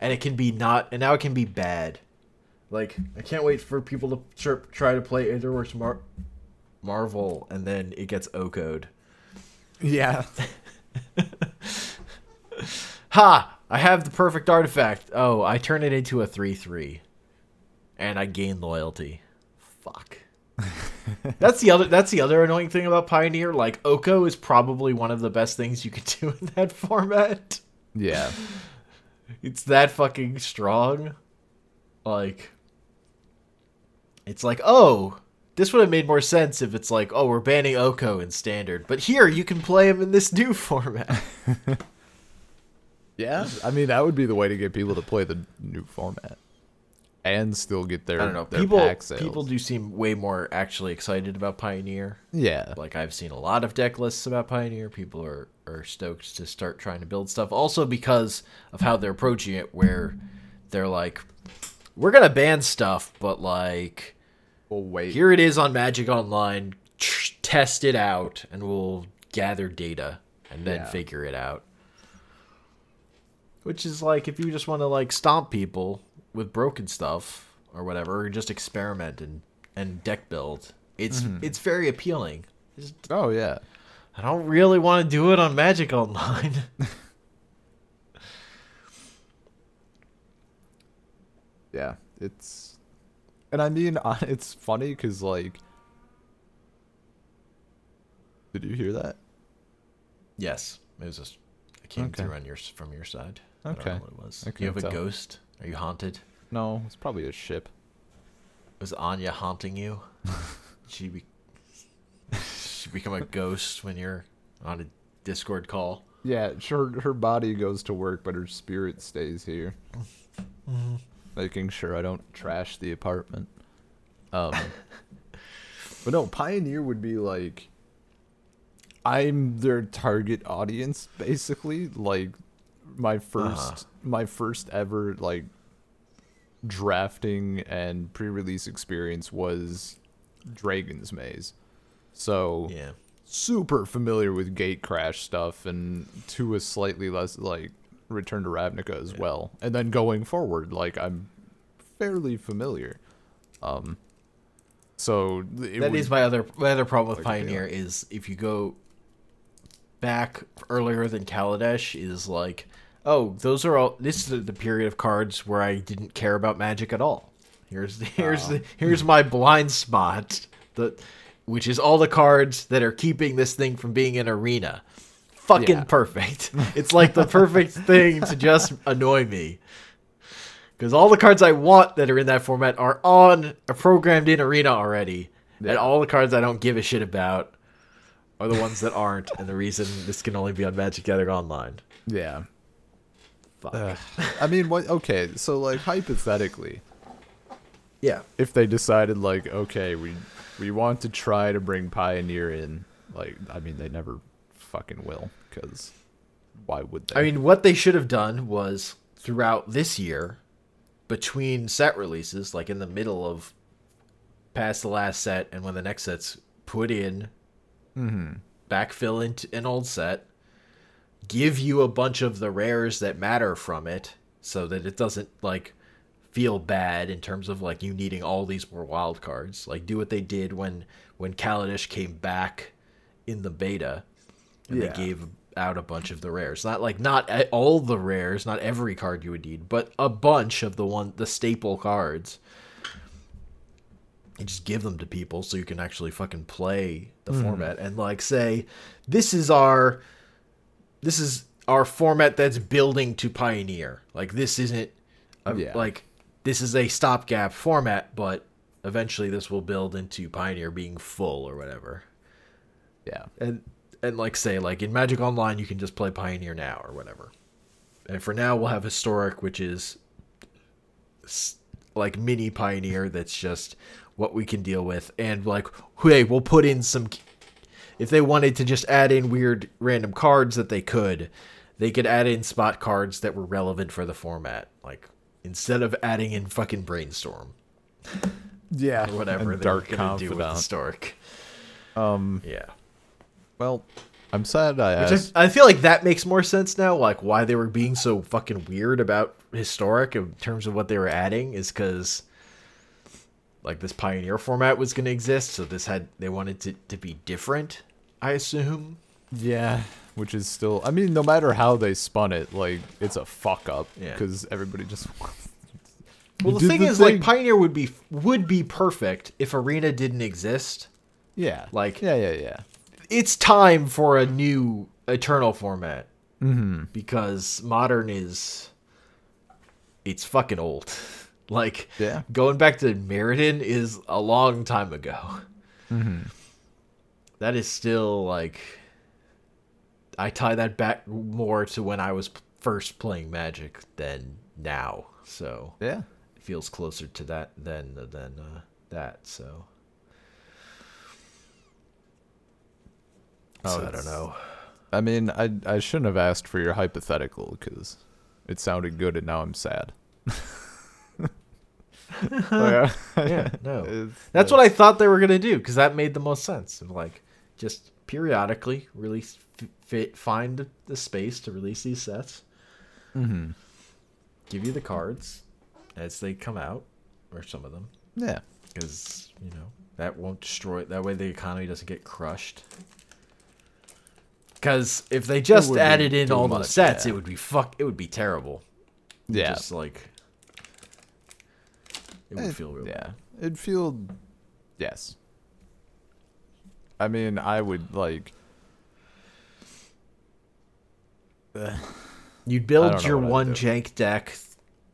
and it can be not and now it can be bad like i can't wait for people to tr- try to play Aetherworks Mar- marvel and then it gets Oko'd Yeah. Ha! I have the perfect artifact. Oh, I turn it into a 3 3. And I gain loyalty. Fuck. that's the other that's the other annoying thing about Pioneer. Like Oko is probably one of the best things you could do in that format. Yeah. It's that fucking strong. Like it's like, oh, this would have made more sense if it's like, oh, we're banning Oko in standard. But here you can play him in this new format. Yeah, I mean that would be the way to get people to play the new format, and still get their I don't know. their People pack sales. people do seem way more actually excited about Pioneer. yeah, Like I've seen a lot of deck lists about Pioneer. People are are stoked to start trying to build stuff. Also because of how they're approaching it, where they're like, we're gonna ban stuff, but like well wait. here it is on Magic Online. Test it out, and we'll gather data and then Yeah. figure it out. Which is like if you just want to like stomp people with broken stuff or whatever, or just experiment and and deck build. It's mm-hmm. it's very appealing. It's- oh yeah, I don't really want to do it on Magic Online. yeah. It's And I mean, it's funny because like, did you hear that? Yes, it was just it came Okay. through on your from your side. I Okay. don't know what it was. Do you have a tell. ghost? Are you haunted? No, it's probably a ship. Was Anya haunting you? she be she become a ghost when you're on a Discord call. Yeah, sure. Her body goes to work, but her spirit stays here, making sure I don't trash the apartment. Um, but no, Pioneer would be like, I'm their target audience, basically. Like, my 1st Uh-huh. my first ever like drafting and pre-release experience was Dragon's Maze. So Yeah. super familiar with Gatecrash stuff and to a slightly less like return to ravnica as well and then going forward like i'm fairly familiar um so That would- is my other my other problem with Like, yeah. Pioneer is if you go back earlier than Kaladesh is like, oh, those are all. This is the period of cards where I didn't care about Magic at all. Here's the, here's the here's my blind spot, the which is all the cards that are keeping this thing from being an arena. Fucking Yeah. perfect. It's like the perfect thing to just annoy me. Because all the cards I want that are in that format are on a programmed in arena already. Yeah. And all the cards I don't give a shit about are the ones that aren't. and the reason this can only be on Magic Gathering Online. yeah Fuck. Ugh. i mean what okay so like hypothetically yeah. if they decided like okay we we want to try to bring pioneer in like i mean they never fucking will because why would they I mean, what they should have done was throughout this year, between set releases, like in the middle of past the last set and when the next set's put in, mm-hmm. backfill into an old set, give you a bunch of the rares that matter from it so that it doesn't like feel bad in terms of like you needing all these more wild cards. Like do what they did when when Kaladesh came back in the beta and Yeah. they gave out a bunch of the rares. Not like not all the rares, not every card you would need, but a bunch of the one the staple cards. And just give them to people so you can actually fucking play the hmm. format and like say this is our this is our format that's building to pioneer. Like this isn't a, Yeah. like this is a stopgap format, but eventually this will build into pioneer being full or whatever yeah and and like say like in Magic Online you can just play Pioneer now or whatever. And for now we'll have Historic, which is like mini Pioneer. That's just what we can deal with, and like hey, we'll put in some. If they wanted to just add in weird random cards that they could, they could add in spot cards that were relevant for the format. Like instead of adding in fucking brainstorm yeah or whatever and they're dark gonna do with confidant historic. um Yeah. well i'm sad i Which asked I, I feel like that makes more sense now. Like why they were being so fucking weird about historic in terms of what they were adding is because like this pioneer format was going to exist, so this had they wanted to to be different. I assume. Yeah, which is still. I mean, no matter how they spun it, like it's a fuck up Yeah. because everybody just. Well, the thing the is, thing. like pioneer would be would be perfect if arena didn't exist. yeah, Like- yeah, yeah, yeah. It's time for a new eternal format. Mm-hmm. Because modern is it's fucking old. Like Yeah. going back to Mirrodin is a long time ago. That is still like I tie that back more to when I was first playing Magic than now. So Yeah. it feels closer to that than than uh, that. So, Oh, so I don't know. I mean, I I shouldn't have asked for your hypothetical because it sounded good, and now I'm sad. yeah, no. That's what I thought they were gonna do because that made the most sense. Of like, just periodically release, fit, find the, the space to release these sets. Mhm. Give you the cards as they come out, or some of them, Yeah. because you know that won't destroy. it That way, the economy doesn't get crushed. Because if they just added in all much, those sets, yeah. it would be fuck. It would be terrible. Yeah. Just like It would feel real. yeah, it'd feel yes. I mean, I would like. You'd build your one jank deck,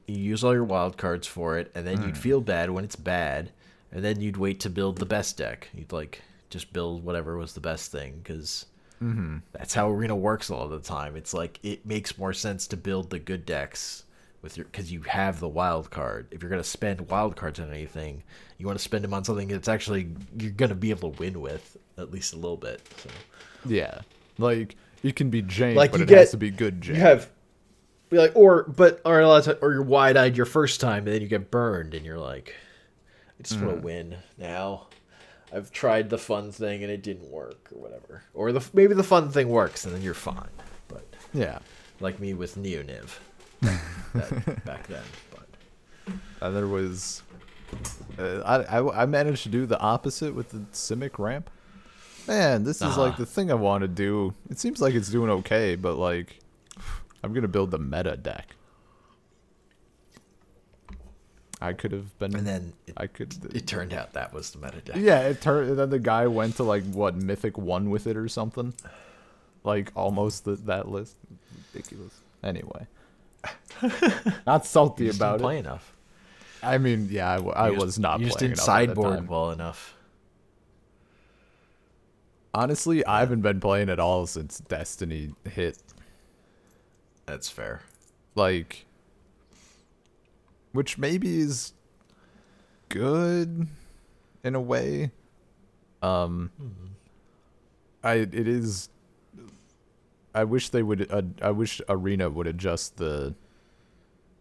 you use all your wild cards for it, and then Hmm. you'd feel bad when it's bad, and then you'd wait to build the best deck. You'd like just build whatever was the best thing because Mm-hmm. that's how arena works a lot of the time. It's like it makes more sense to build the good decks with your because you have the wild card. If you're gonna spend wild cards on anything, you want to spend them on something that's actually you're gonna be able to win with at least a little bit. So. Yeah, like it can be jank, Like, but you it get- has to be good jank. You have be like or but or a lot of time, or you're wide eyed your first time and then you get burned and you're like I just want to win now. I've tried the fun thing and it didn't work or whatever. Or the maybe the fun thing works and then you're fine. But yeah, like me with Neoniv that, back then. But and there was. Uh, I, I I managed to do the opposite with the Simic ramp. Man, this is like Uh-huh. the thing I want to do. It seems like it's doing okay, but like, I'm gonna build the meta deck. I could have been. and then it, I could. it turned out that was the meta deck. Yeah, it turned. Then the guy went to like what Mythic one with it or something, like almost the, that list. Ridiculous. Anyway, not salty about it. play enough. I mean, yeah, I, just- was not You just playing didn't sideboard well enough. Honestly, I haven't been playing at all since Destiny hit. That's fair. Like, which maybe is good in a way. Um, I it is. I wish they would. Uh, I wish Arena would adjust the.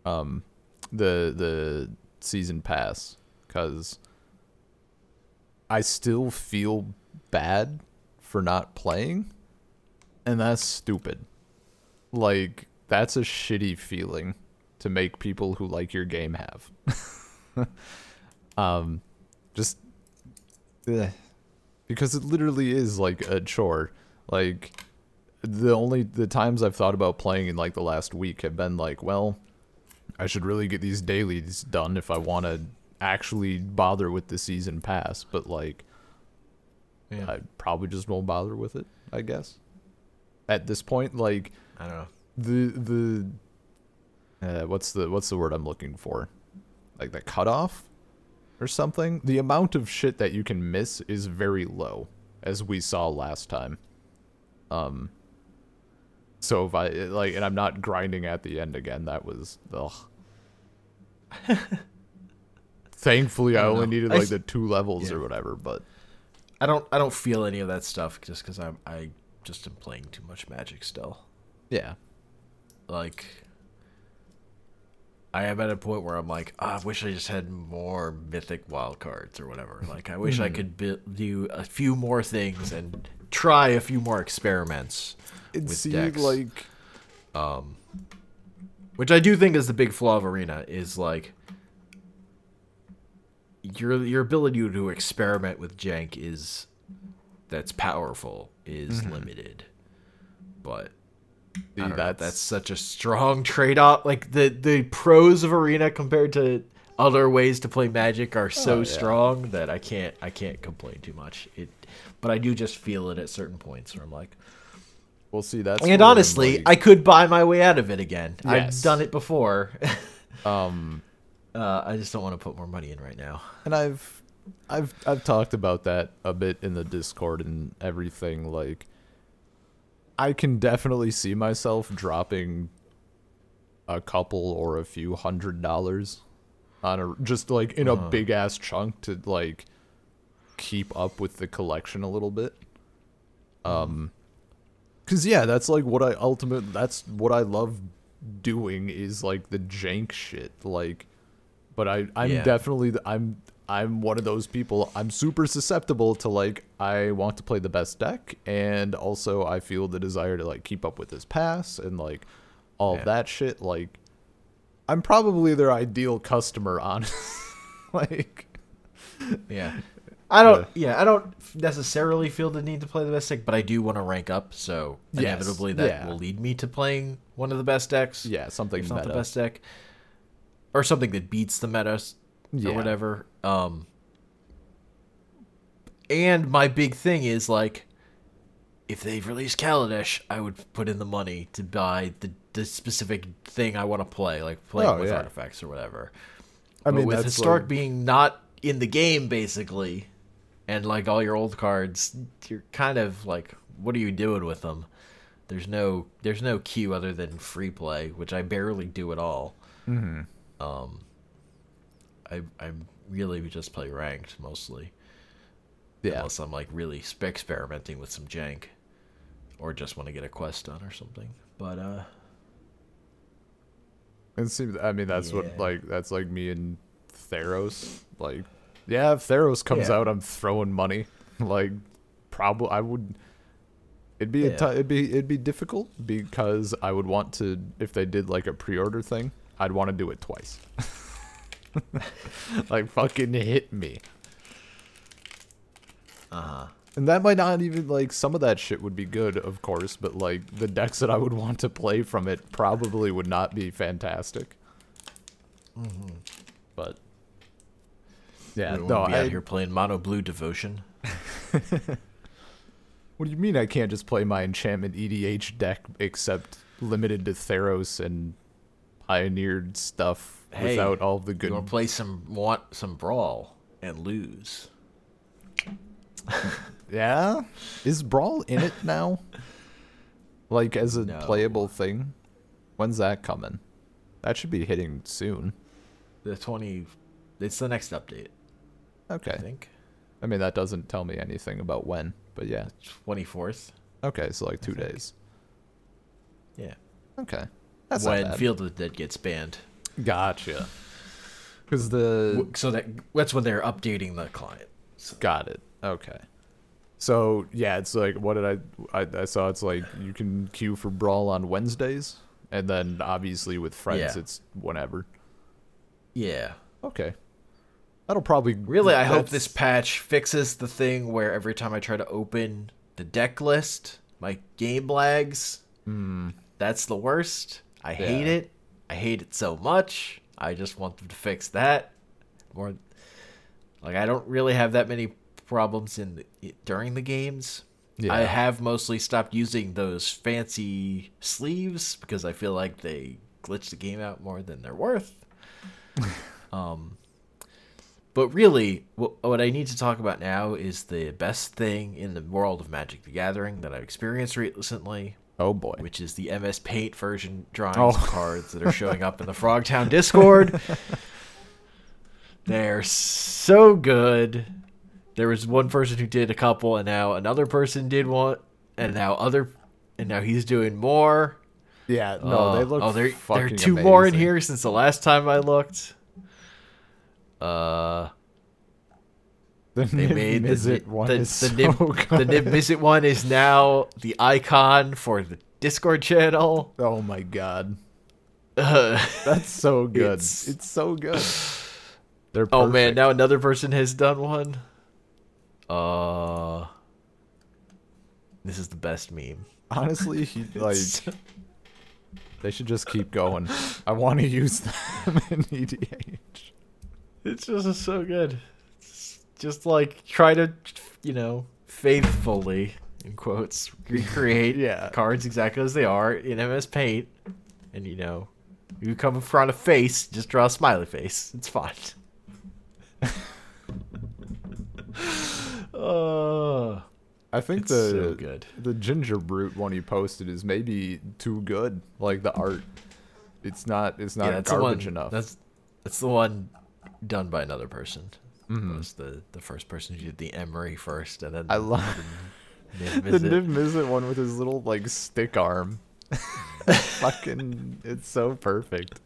Um, the the season pass because I still feel bad for not playing, and that's stupid. Like that's a shitty feeling to make people who like your game have. um, just eh. because it literally is like a chore. Like the only the times I've thought about playing in like the last week have been like, well, I should really get these dailies done if I want to actually bother with the season pass. But like, Yeah. I probably just won't bother with it. I guess at this point, like I don't know. the the uh, what's the what's the word I'm looking for? Like the cutoff or something. The amount of shit that you can miss is very low, as we saw last time. Um. So if I like, and I'm not grinding at the end again. That was ugh. Thankfully, I, I only know. needed like s- the two levels yeah. or whatever. But I don't I don't feel any of that stuff just because I'm I just am playing too much Magic still. yeah, Like I am at a point where I'm like, ah, I wish I just had more mythic wild cards or whatever. Like I wish I could bi- do a few more things and try a few more experiments it with seemed decks. like um, which I do think is the big flaw of Arena is like your your ability to experiment with jank is that's powerful is limited, but know, that's that's such a strong trade off. Like the the pros of Arena compared to other ways to play Magic are so Oh, yeah. strong that I can't I can't complain too much. It, but I do just feel it at certain points where I'm like, we'll see. That's and honestly, like- I could buy my way out of it again. Yes. I've done it before. um. Uh, I just don't want to put more money in right now. and I've I've I've talked about that a bit in the Discord and everything like I can definitely see myself dropping a couple or a few hundred dollars on a just like in a big ass chunk to like keep up with the collection a little bit. Um cuz yeah, that's like what I ultimate that's what I love doing is like the jank shit like but I I'm Yeah. definitely I'm I'm one of those people. I'm super susceptible to like I want to play the best deck and also I feel the desire to like keep up with this pass and like all Yeah. that shit like I'm probably their ideal customer honest. like Yeah. I don't. Yeah, I don't necessarily feel the need to play the best deck, but I do want to rank up. So Yes, inevitably, that yeah. will lead me to playing one of the best decks. yeah, something if not the best deck, or something that beats the meta. Yeah. or whatever. Um, and my big thing is like, if they release Kaladesh, I would put in the money to buy the, the specific thing I want to play, like playing Oh, with yeah. artifacts or whatever. I But mean, with historic like- being not in the game basically, and like all your old cards, you're kind of like, what are you doing with them? There's no there's no queue other than free play, which I barely do at all. Mm-hmm. Um, I I really just play ranked mostly, Yeah. unless I'm like really experimenting with some jank, or just want to get a quest done or something. But uh, It seems. I mean, that's Yeah. what like that's like me and Theros. Like, yeah, if Theros comes Yeah. out, I'm throwing money. Like, probably I would. It'd be Yeah. t- it'd be it'd be difficult because I would want to if they did like a pre-order thing, I'd want to do it twice. like fucking hit me. uh huh. And that might not even like some of that shit would be good, of course, but like the decks that I would want to play from it probably would not be fantastic. But yeah, we no, won't be out here playing mono blue devotion. what do you mean I can't just play my enchantment EDH deck except limited to Theros and pioneered stuff Hey, without all the good You want to play some want some brawl and lose? Yeah? Is Brawl in it now? Like as a No. playable thing? When's that coming? That should be hitting soon. The twenty, it's the next update. Okay. I think I mean that doesn't tell me anything about when, but yeah. twenty fourth. Okay, so like 2 days. Yeah, Okay. That's when. Field of the Dead gets banned. Gotcha. Cuz the So that that's when they're updating the client. So, Got it. Okay. So yeah, it's like what did I, I I saw? It's like you can queue for Brawl on Wednesdays, and then obviously with friends, Yeah. it's whenever. yeah. Okay. That'll probably Really, I hope this patch fixes the thing where every time I try to open the deck list, my game lags. Hmm. That's the worst. I hate Hmm. It. I hate it so much. I just want them to fix that. More like I don't really have that many problems in the, during the games. I have mostly stopped using those fancy sleeves because I feel like they glitch the game out more than they're worth. um, but really, what, what I need to talk about now is the best thing in the world of Magic the Gathering that I've experienced recently, Oh boy. which is the MS Paint version drawings Oh. cards that are showing up in the Frogtown Discord. They're so good. There was one person who did a couple, and now another person did one, and now other, and now he's doing more. Yeah. No, they Uh, look. Oh, there, there are two more in here since the last time I looked. Uh, The they Niv made Mizzet the, one the, is so Nib, the. Nib Mizzet one is now the icon for the Discord channel. Oh my god, Uh, that's so good. It's- It's, so good. They're oh man, now another person has done one. Uh, this is the best meme. Honestly, he like they should just keep going. I want to use them in EDH. It's just so good. Just like try to, you know, faithfully in quotes recreate Yeah. cards exactly as they are in MS Paint, and you know, you come in front of face, just draw a smiley face. It's fine. uh, I think the so good. the ginger brute one you posted is maybe too good. Like the art, it's not it's not yeah, that's one. garbage enough. That's that's the one done by another person. Mhm. Was the the first person who did the Emry first, and then I love the Niv Mizzet. One with his little like stick arm. Fucking, it's so perfect.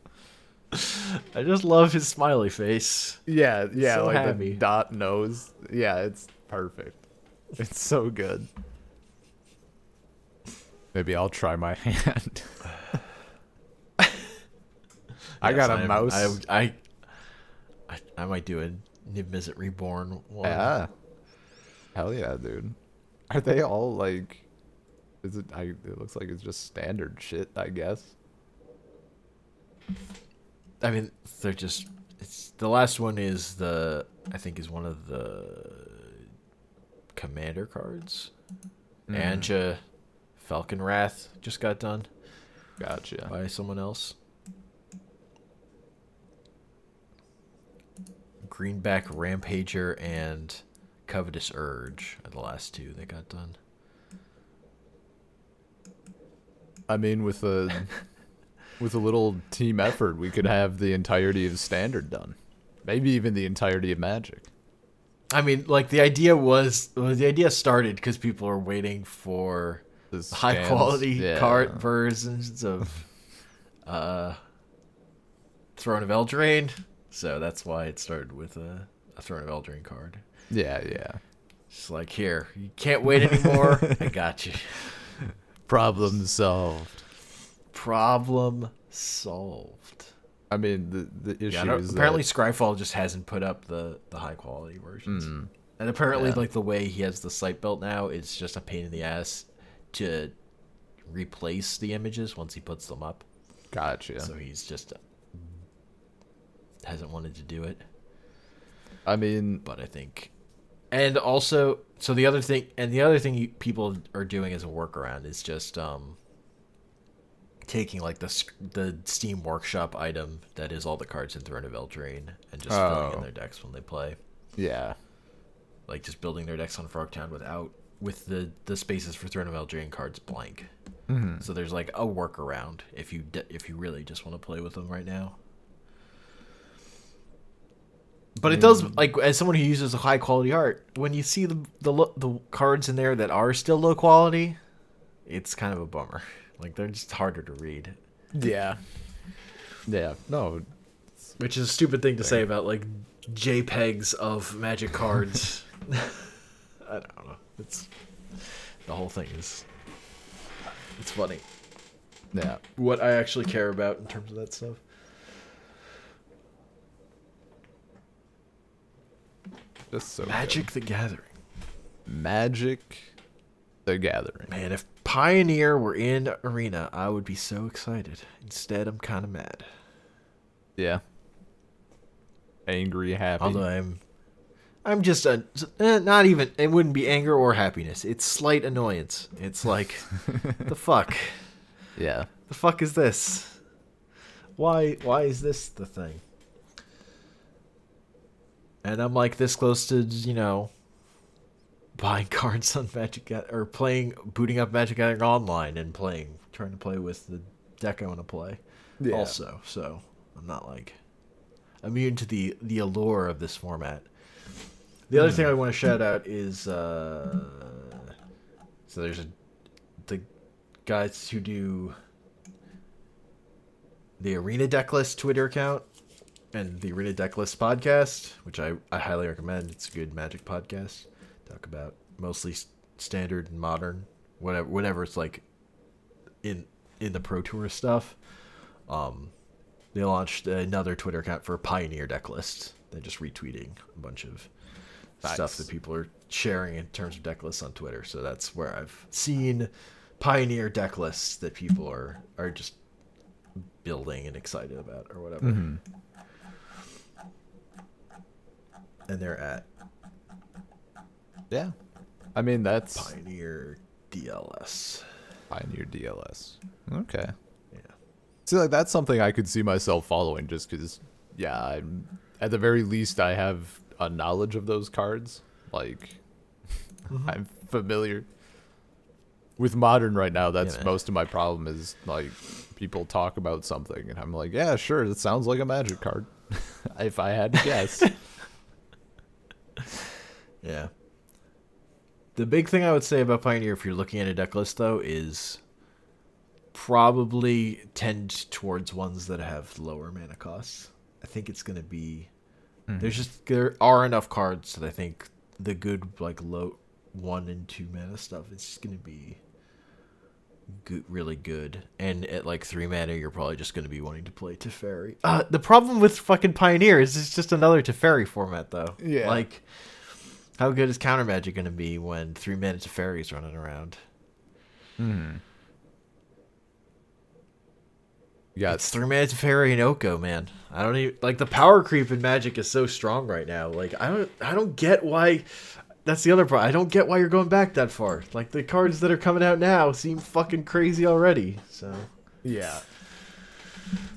I just love his smiley face. Yeah, yeah, so like happy. the dot nose. Yeah, it's perfect. It's so good. Maybe I'll try my hand. I got Yes, a I'm- mouse. I, I, I, I might do a Niv Mizzet Reborn one. yeah. Hell yeah, dude. Are they all like? Is it? I, it looks like it's just standard shit. I guess. I mean, they're just it's the last one is the I think is one of the commander cards. Mm. Anja Falcon Wrath just got done Gotcha. by someone else. Greenbelt Rampager and Covetous Urge are the last two that got done. I mean, with a with a little team effort, we could have the entirety of standard done. Maybe even the entirety of Magic. I mean, like the idea was well, the idea started because people are waiting for high quality yeah. card versions of uh Throne of Eldraine. So that's why it started with a, a Throne of Eldraine card. Yeah, yeah. Just like here, you can't wait anymore. I got you. Problem solved. Problem solved. I mean, the the issue Yeah, is apparently that, Scryfall just hasn't put up the the high quality versions. Mm, And apparently, Yeah. like the way he has the site built now, it's just a pain in the ass to replace the images once he puts them up. gotcha. So he's just hasn't wanted to do it. I mean, But I think, and also, so the other thing, and the other thing you, people are doing as a workaround is just um taking like the the Steam Workshop item that is all the cards in Throne of Eldraine and just filling in Oh. their decks when they play. yeah. like just building their decks on Frogtown without with the the spaces for Throne of Eldraine cards blank. Mhm. So there's like a workaround if you de- if you really just want to play with them right now. But it does like as someone who uses a high quality art, when you see the the lo- the cards in there that are still low quality, it's kind of a bummer. Like they're just harder to read, Yeah. Yeah. No. which is a stupid thing to say about like JPEGs of Magic cards. I don't know. It's the whole thing is it's funny. Yeah. what I actually care about in terms of that stuff. Just so good. Magic the Gathering. Magic. The Gathering. Man, if Pioneer were in Arena, I would be so excited. Instead, I'm kind of mad. Yeah. Angry, happy. Although I'm I'm just a eh, not even it wouldn't be anger or happiness. It's slight annoyance. It's like the fuck. yeah. The fuck is this? Why why is this the thing? And I'm like this close to, you know, buying cards on Magic or playing booting up Magic Gathering online and playing trying to play with the deck I want to play. Yeah. Also, so I'm not like immune to the the allure of this format. The other thing I want to shout out is uh so there's a the guys who do the Arena Decklist Twitter account and the Arena Decklist podcast, which I, I highly recommend. It's a good magic podcast. Talk about mostly standard and modern, whatever whatever it's like in in the Pro Tour stuff. Um, they launched another Twitter account for Pioneer Decklist. They're just retweeting a bunch of stuff that people are sharing in terms of decklists on Twitter. So that's where I've seen Pioneer decklists that people are are just building and excited about or whatever. Mhm. And they're at Yeah. I mean, that's Pioneer DLS. Pioneer DLS. Okay. Yeah. See, like that's something I could see myself following, just because. Yeah, I'm, at the very least, I have a knowledge of those cards. Like, mm-hmm. I'm familiar with modern right now. That's man. most of my problem. Is like people talk about something, and I'm like, yeah, sure, that sounds like a magic card. if I had to guess. Yeah. The big thing I would say about Pioneer, if you're looking at a deck list, though, is probably tend towards ones that have lower mana costs. I think it's going to be. Hmm. There's just there are enough cards that I think the good like low one and two mana stuff is just going to be good, really good. And at like three mana, you're probably just going to be wanting to play Teferi. Uh, the problem with fucking Pioneer is it's just another Teferi format, though. Yeah. Like, how good is Counter Magic going to be when three mana Teferi's running around? Hmm. You got It's three mana Teferi and Oko, man. I don't even like the power creep in Magic is so strong right now. Like I don't I don't get why that's the other part. I don't get why you're going back that far. Like the cards that are coming out now seem fucking crazy already. So yeah.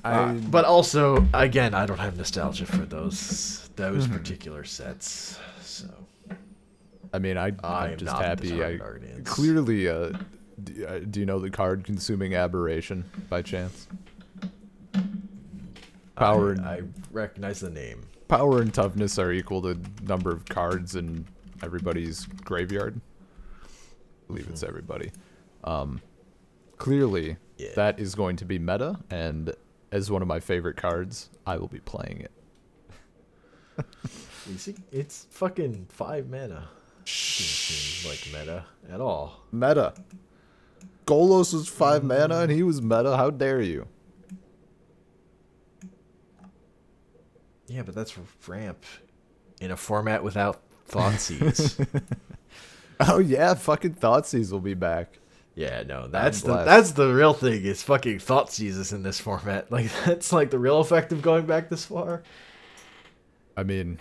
I Uh, but also again, I don't have nostalgia for those those particular sets. So I mean, I, I I'm just happy. I Guardians. clearly. Uh, do, uh, do you know the card consuming aberration by chance? Power and I, I recognize the name. power and toughness are equal to number of cards in everybody's graveyard. I believe it's everybody. Um, clearly, Yeah. that is going to be meta, and as one of my favorite cards, I will be playing it. You see, it's fucking five mana. Like meta at all. Meta. Golos was five mana, and he was meta. How dare you? Yeah, but that's ramp in a format without Thoughtseize. Oh yeah, fucking Thoughtseize will be back. yeah, no, that's the that's the real thing. Is fucking Thoughtseize in this format. Like that's like the real effect of going back this far. I mean,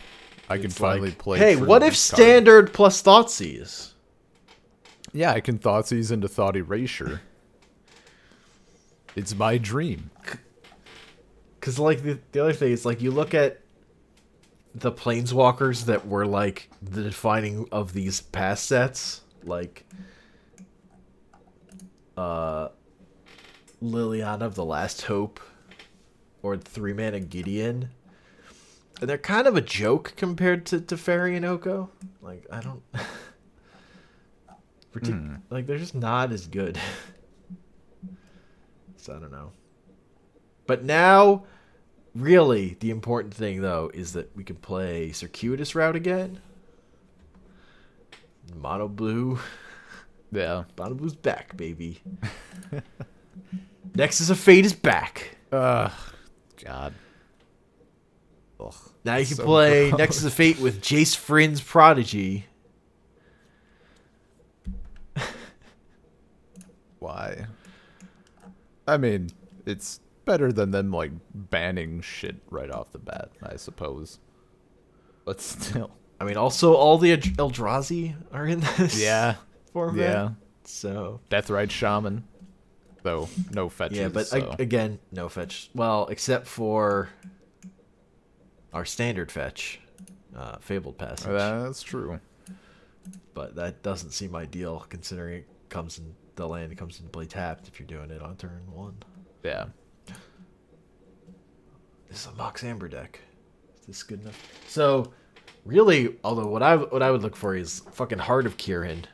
I can finally like, play. Hey, what if this card. standard plus Thoughtseize? Yeah, I can Thoughtseize into Thought Erasure. It's my dream. Because like the, the other thing is like you look at the planeswalkers that were like the defining of these past sets, like uh Liliana of the Last Hope or three Man mana Gideon. And they're kind of a joke compared to, to Fairy and Oko. Like I don't Partic- like they're just not as good. so I don't know. But now, really, the important thing though is that we can play circuitous route again. Mono blue, Yeah. mono blue's back, baby. Nexus of Fate is back. Ugh. God. Ugh. Now you can So play gross. Nexus of Fate with Jace Vryn's Prodigy. Why? I mean, it's better than them like banning shit right off the bat, I suppose. But still. I mean, also all the Eldrazi are in this Yeah. format. Yeah. So Deathrite Shaman. Though no fetches. yeah, but so. ag- again, no fetch. Well, except for our standard fetch, uh, Fabled Passage. that's true. but that doesn't seem ideal considering it comes in the land comes into play tapped if you're doing it on turn one. Yeah. This is a Mox Amber deck. Is this good enough? So, really, although what I what I would look for is fucking Heart of Kiran,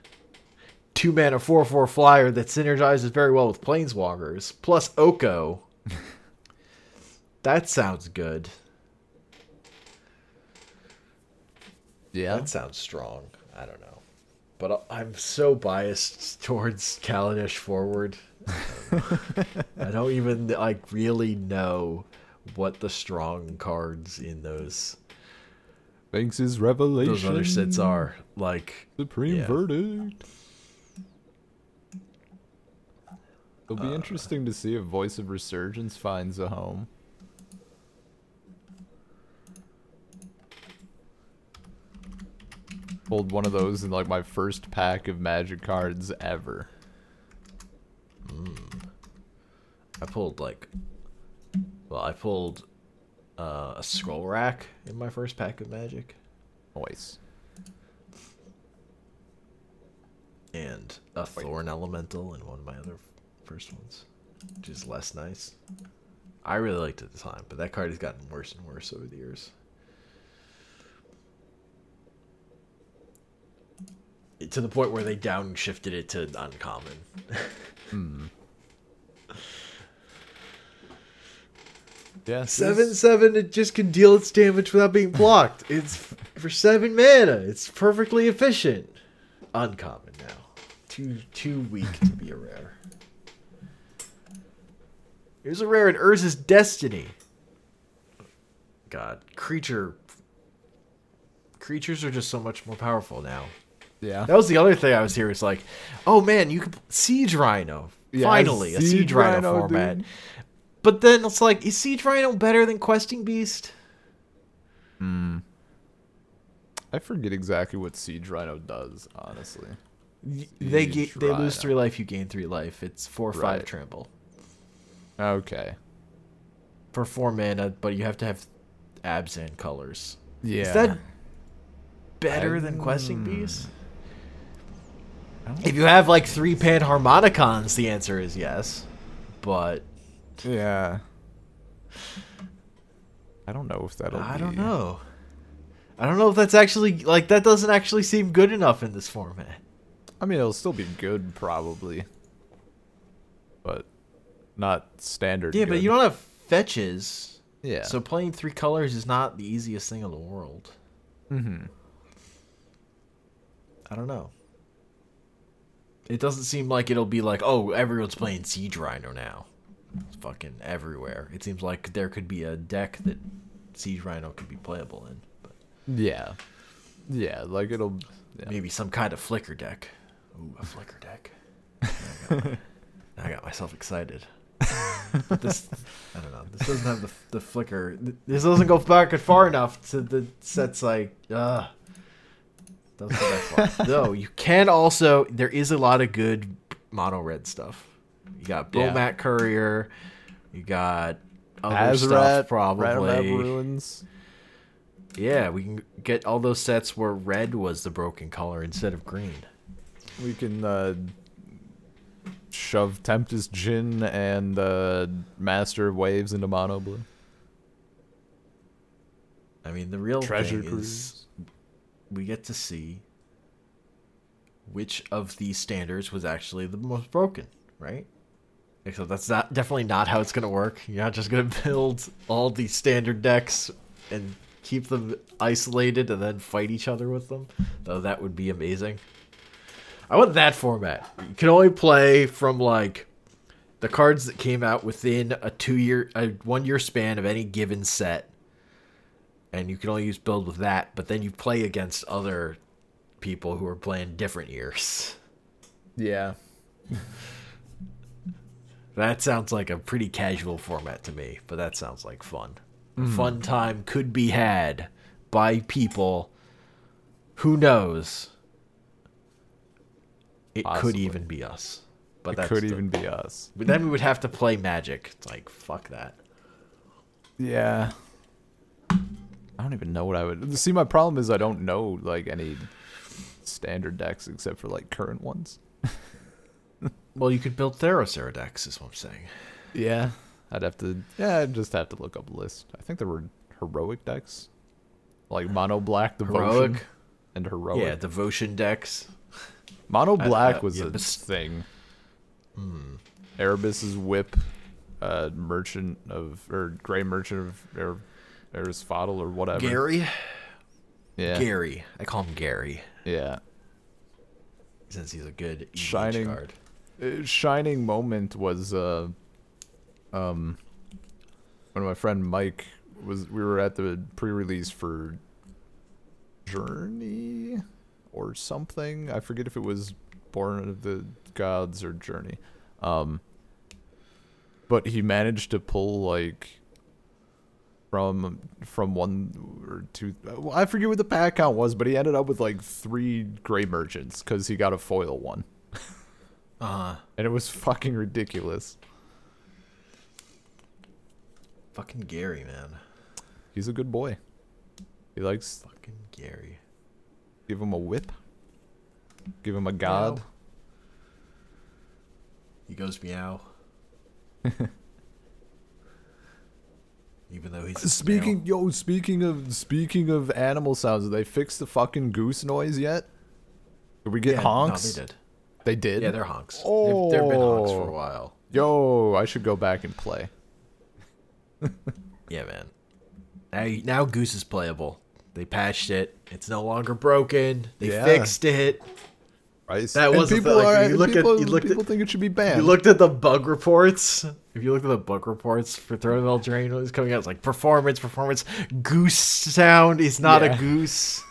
two mana four four flyer that synergizes very well with Planeswalkers plus Oko. that sounds good. Yeah. That sounds strong. I don't know. But I'm so biased towards Kaladesh forward. I don't even like really know what the strong cards in those Sphinx's revelation. those other sets are. Like Supreme Yeah. verdict. It'll Uh, be interesting to see if Voice of Resurgence finds a home. Pulled one of those in like my first pack of magic cards ever. I pulled like well, I pulled uh, a scroll rack in my first pack of magic Voice. and a thorn elemental in one of my other first ones, which is less nice. I really liked it at the time, but that card has gotten worse and worse over the years. To the point where they downshifted it to uncommon. Yeah. Seven seven, it just can deal its damage without being blocked. It's for seven mana. It's perfectly efficient. Uncommon now. Too too weak to be a rare. Here's a rare in Urza's Destiny. God, creature. Creatures are just so much more powerful now. Yeah. That was the other thing I was here. It's like, oh man, you could siege rhino. Yeah, Finally, a Siege siege rhino, Rhino, format. dude. But then it's like, is Siege Rhino better than Questing Beast? Hmm. I forget exactly what Siege Rhino does, honestly. Y- They ga- they lose three life, you gain three life. It's four five Right. trample Okay. for four mana, but you have to have Abzan colors. Yeah. Is that better I- than Questing hmm. Beast? If you have like three Panharmonicons, the answer is yes. But Yeah. I don't know if that'll. I don't know. I don't know if that's actually like that doesn't actually seem good enough in this format. I mean, it'll still be good, probably, but not standard. Yeah, but you don't have fetches. Yeah. So playing three colors is not the easiest thing in the world. hmm I don't know. It doesn't seem like it'll be like, oh, everyone's playing Siege Rhino now. It's fucking everywhere. It seems like there could be a deck that Siege Rhino could be playable in. But Yeah. Yeah, like it'll. Yeah. maybe some kind of flicker deck. Ooh, a flicker deck. I got, I got myself excited. but this, I don't know. This doesn't have the the flicker. This doesn't go back far enough to the sets like. Uh, doesn't go that. Though you can also, there is a lot of good mono red stuff. You got Yeah. Bomat Courier. You got other Azarat, stuff probably. Ramunap Ruins. Yeah, we can get all those sets where red was the broken color instead of green. We can uh, shove Tempest Djinn and uh, Master of Waves into Mono Blue. I mean, the real Treasure thing is we get to see which of these standards was actually the most broken, right? Except that's not definitely not how it's gonna work. You're not just gonna build all these standard decks and keep them isolated and then fight each other with them. Though that would be amazing. I want that format. You can only play from like the cards that came out within a two year, a one year span of any given set and you can only use build with that, but then you play against other people who are playing different years. Yeah. That sounds like a pretty casual format to me, but that sounds like fun. A hmm. fun time could be had by people. Who knows? It could even be us. But It could the- even be us. But then we would have to play Magic. It's like fuck that. Yeah. I don't even know what I would see. My problem is I don't know like any standard decks except for like current ones. Well, you could build Theros Decks, is what I'm saying. Yeah, I'd have to. Yeah, I'd just have to look up a list. I think there were heroic decks, like mono black, devotion, Heroic? and heroic. Yeah, devotion decks. mono black uh, was yeah, a but s- thing. Erebus's whip, uh, merchant of or gray merchant of er, Aristotle or whatever. Gary? yeah, Gary. I call him Gary yeah. since he's a good EDH Shining. card. Shining moment was uh um when my friend Mike was we were at the pre-release for Journey or something. I forget if it was Born of the Gods or Journey. Um but he managed to pull like from from one or two well, I forget what the pack count was, but he ended up with like three gray merchants cuz he got a foil one Uh and it was fucking ridiculous. fucking Gary, man. He's a good boy. He likes Fucking Gary. give him a whip, give him a god. He goes meow. Even though he's Speaking yo, speaking of speaking of animal sounds, did they fix the fucking goose noise yet? Did we get Yeah, honks? No, they did. They did. Yeah, they're honks. They've, they've been honks for a Oh. while. Yo, I should go back and play. Yeah, man. Now, now Goose is playable. They patched it. It's no longer broken. They Yeah. fixed it. Right? That And was the people thing, like, are you look at- you looked at- people think it should be banned. You looked at the bug reports. If you looked at the bug reports for Throwbell of when it was coming out, it's like performance, performance. Goose sound is not Yeah. a goose.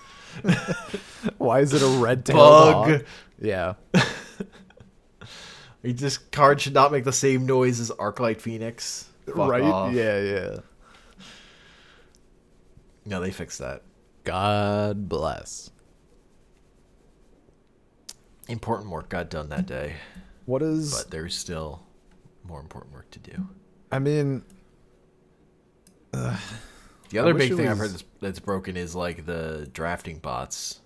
Why is it a red Bug. Yeah. This card should not make the same noise as Arclight Phoenix. Fuck right? off. Yeah, yeah. No, they fixed that. God bless. Important work got done that day, What is? but there's still more important work to do. I mean, The other big thing I've heard that's, that's broken is like the drafting bots.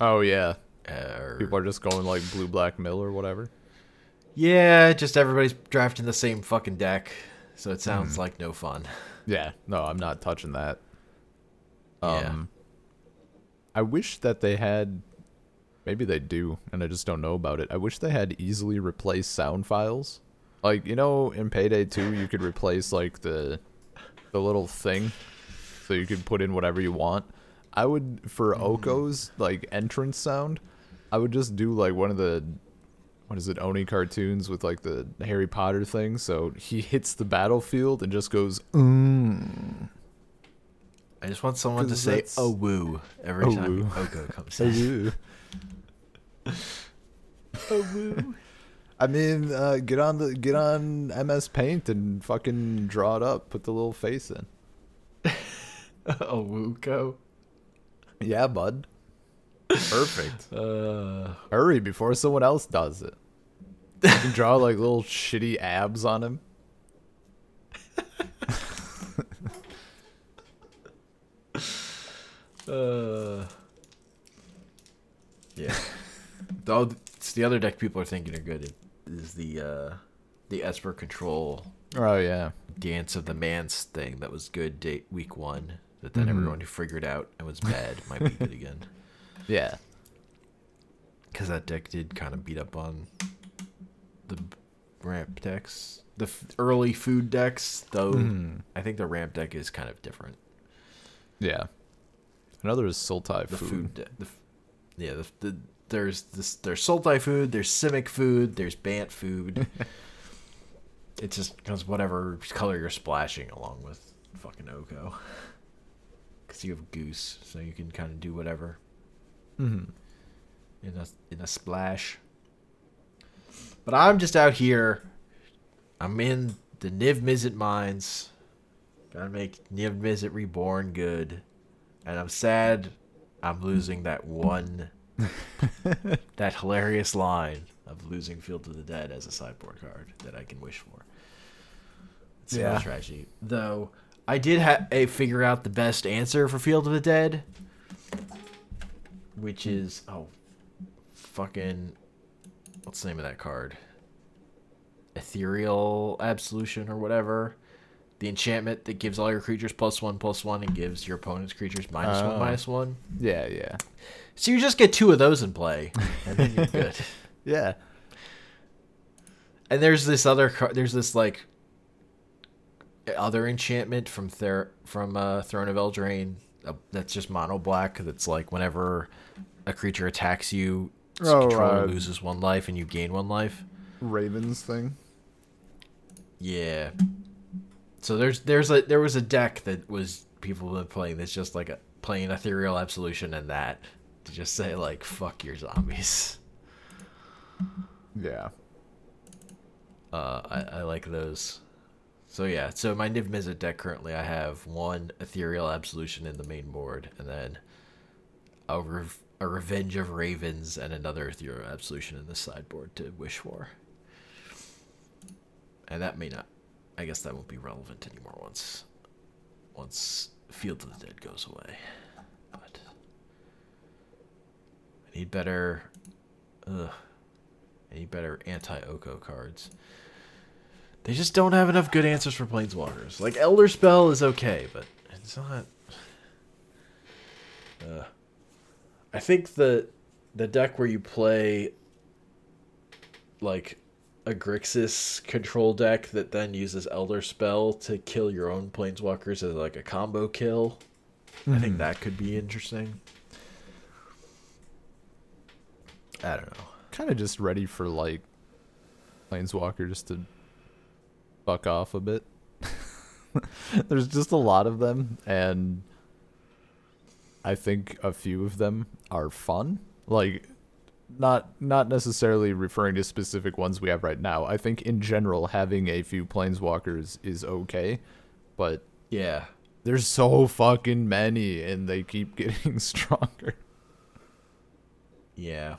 oh yeah, Uh, people are just going like blue, black, mill or whatever. Yeah, just everybody's drafting the same fucking deck, so it sounds like no fun. Yeah, no, I'm not touching that. Yeah. Um, I wish that they had. Maybe they do, and I just don't know about it. I wish they had easily replaced sound files. Like you know, in Payday 2, you could replace like the the little thing, so you could put in whatever you want. I would for Oko's like entrance sound. I would just do like one of the what is it Oni cartoons with like the Harry Potter thing. So he hits the battlefield and just goes. Mm. I just want someone to say "oh woo" every Oh, time woo. Oko comes in. oh woo. I mean, uh, get on the get on MS Paint and fucking draw it up. Put the little face in. oh woo, go. Yeah, bud. Perfect. Uh, Hurry before someone else does it. You can draw like little shitty abs on him. uh, yeah. Though it's the other deck people are thinking are good is the uh, the Esper Control Oh yeah. Dance of the Manse thing that was good date week one. That then Mhm. everyone who figured out and was bad might be good again. Yeah. Because that deck did kind of beat up on the ramp decks, the f- early food decks. Though Mhm. I think the ramp deck is kind of different. Yeah. Another is Sultai The food. food, de- the, f- yeah. The, the there's this there's Sultai food, there's Simic food, there's Bant food. it's just because whatever color you're splashing along with fucking Oko. Because you have Goose, so you can kind of do whatever. Mhm. in a in a splash. But I'm just out here. I'm in the Niv Mizzet mines. Gotta make Niv Mizzet reborn good. And I'm sad I'm losing that one that hilarious line of losing Field of the Dead as a sideboard card that I can wish for. It's a Yeah. real tragedy. Though I did ha- a figure out the best answer for Field of the Dead which is oh fucking what's the name of that card ethereal absolution or whatever the enchantment that gives all your creatures plus one plus one and gives your opponent's creatures minus Oh. one minus one Yeah, yeah. so you just get two of those in play and then you're good Yeah. and there's this other card there's this like other enchantment from Ther- from uh, Throne of Eldraine uh, that's just mono black that's like whenever a creature attacks you its Oh, controller uh, loses one life and you gain one life Ravens thing. yeah so there's there's a there was a deck that was people have been playing that's just like a playing ethereal absolution and that to just say like fuck your zombies Yeah. Uh, I, I like those. So yeah, so my Niv Mizzet deck currently I have one Ethereal Absolution in the main board, and then a, rev- a Revenge of Ravens and another Ethereal Absolution in the sideboard to wish for. And that may not, I guess that won't be relevant anymore once, once Field of the Dead goes away. But I need better. Ugh. I need better anti-Oko cards. They just don't have enough good answers for Planeswalkers. Like Elder Spell is okay, but it's not. Uh, I think the the deck where you play like a Grixis control deck that then uses Elder Spell to kill your own Planeswalkers as like a combo kill. I think hmm. that could be interesting. I don't know. Kind of just ready for like Planeswalker just to fuck off a bit. There's just a lot of them, and I think a few of them are fun. Like not not necessarily referring to specific ones we have right now. I think in general having a few planeswalkers is okay, but Yeah. there's so fucking many and they keep getting stronger. Yeah.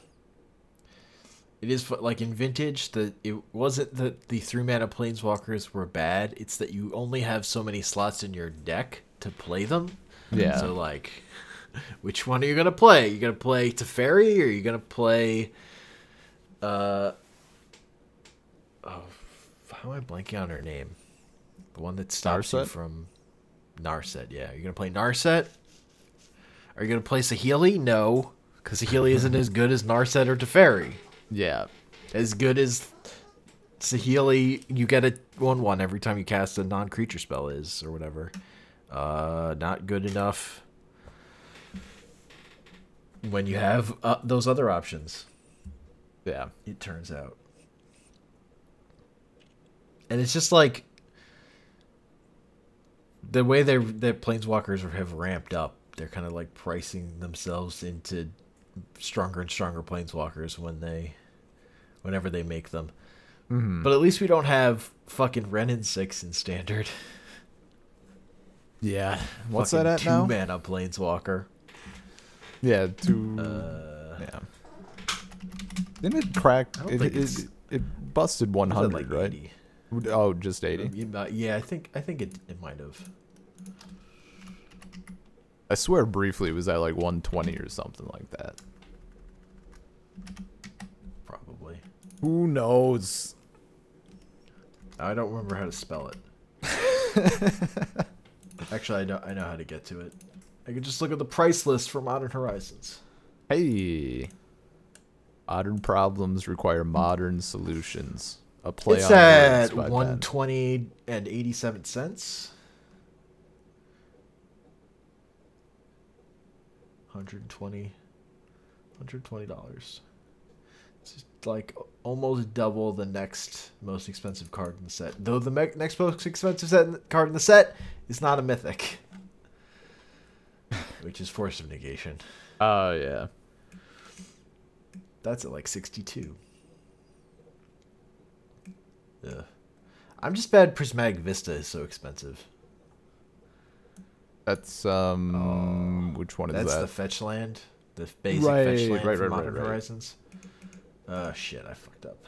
It is like in vintage that it wasn't that the three mana planeswalkers were bad. It's that you only have so many slots in your deck to play them. Yeah. So like, which one are you gonna play? You gonna play Teferi or you gonna play? Uh. Oh, how am I blanking on her name? The one that stops you from Narset. Yeah, you're gonna play Narset. Are you gonna play Saheeli? No, because Saheeli isn't as good as Narset or Teferi. Yeah. As good as Saheeli, you get a one-one every time you cast a non-creature spell is or whatever. Uh, not good enough when you have uh, those other options. Yeah. It turns out, and it's just like the way they the planeswalkers have ramped up. They're kind of like pricing themselves into stronger and stronger planeswalkers when they, whenever they make them. But at least we don't have fucking Wrenn and Six in standard. Yeah. What's Fucking that at two now? mana planeswalker. Yeah, two Uh, Yeah. Didn't it crack? It, it, it, busted 100, like right? 80? Oh, just 80. You Yeah, I think I think it it might have. I swear briefly it was at like 120 or something like that. Probably. Who knows? I don't remember how to spell it. Actually, I know I know how to get to it. I could just look at the price list for Modern Horizons. Hey. Modern problems require modern solutions. A play it's on at one twenty and eighty seven cents. Hundred twenty. Hundred twenty dollars. It's just like almost double the next most expensive card in the set. Though the me- next most expensive set card in the set is not a mythic, which is Force of Negation. Oh, yeah. That's at like 62. Yeah. I'm just bad Prismatic Vista is so expensive. That's um which one is Oh, That's that? the fetch land. The basic Right, fetch land right, for right, Modern right, right. Horizons. Oh shit, I fucked up.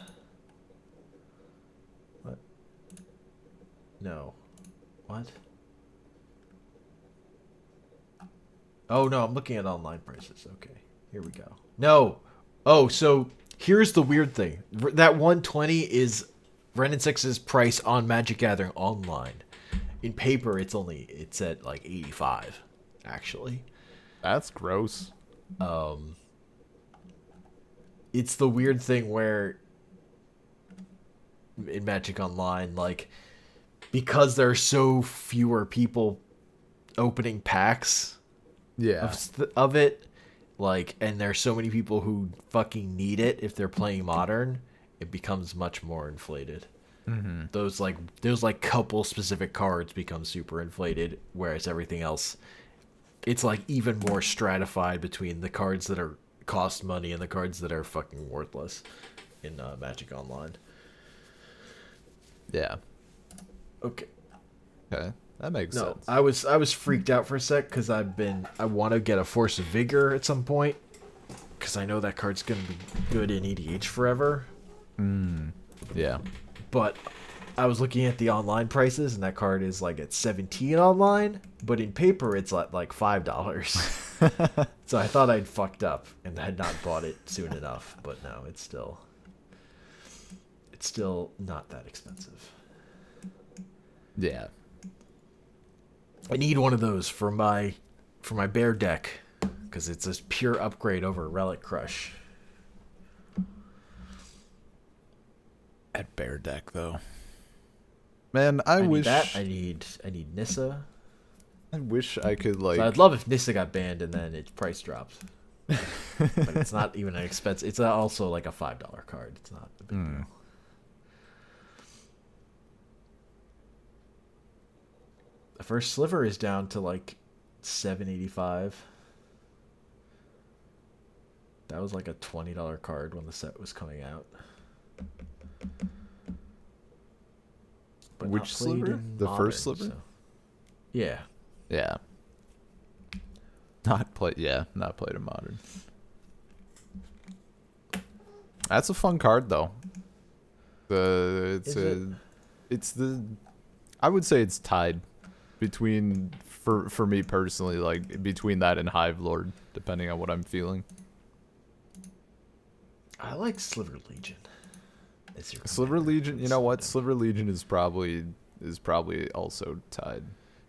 What? No. What? Oh no, I'm looking at online prices. Okay. Here we go. No. Oh, so here's the weird thing. That 120 is Wrenn and Six's price on Magic Gathering online. In paper it's only it's at like 85 actually. That's gross. um it's the weird thing where in magic online like because there are so fewer people opening packs Yeah. of, of it like and there's so many people who fucking need it if they're playing modern it becomes much more inflated those like those like couple specific cards become super inflated whereas everything else it's like even more stratified between the cards that are cost money and the cards that are fucking worthless in uh, magic online Yeah. okay Okay. That makes no sense. i was i was freaked out for a sec because i've been i want to get a force of vigor at some point because i know that card's gonna be good in edh forever hmm, yeah. but I was looking at the online prices, and that card is like at seventeen online, but in paper it's at like five dollars. so I thought I'd fucked up and had not bought it soon enough, but no, it's still it's still not that expensive. Yeah. I need one of those for my for my bear deck because it's a pure upgrade over Relic Crush. At Bear Deck though. Man, I, I, wish that. I need I need Nissa. I wish I could like So I'd love if Nissa got banned and then its price drops. but it's not even an expense. It's also like a five dollar card. It's not a big hmm. deal. The first sliver is down to like seven eighty five. That was like a twenty dollar card when the set was coming out. But Which sliver? in The first sliver? so- Yeah. Yeah. Not play. Yeah, not played in modern. That's a fun card though. The it's Is a, it? it's the, I would say it's tied between for for me personally like between that and Hive Lord depending on what I'm feeling. I like Sliver Legion. Sliver. Legion, you know what? Sliver Legion is probably is probably also tied.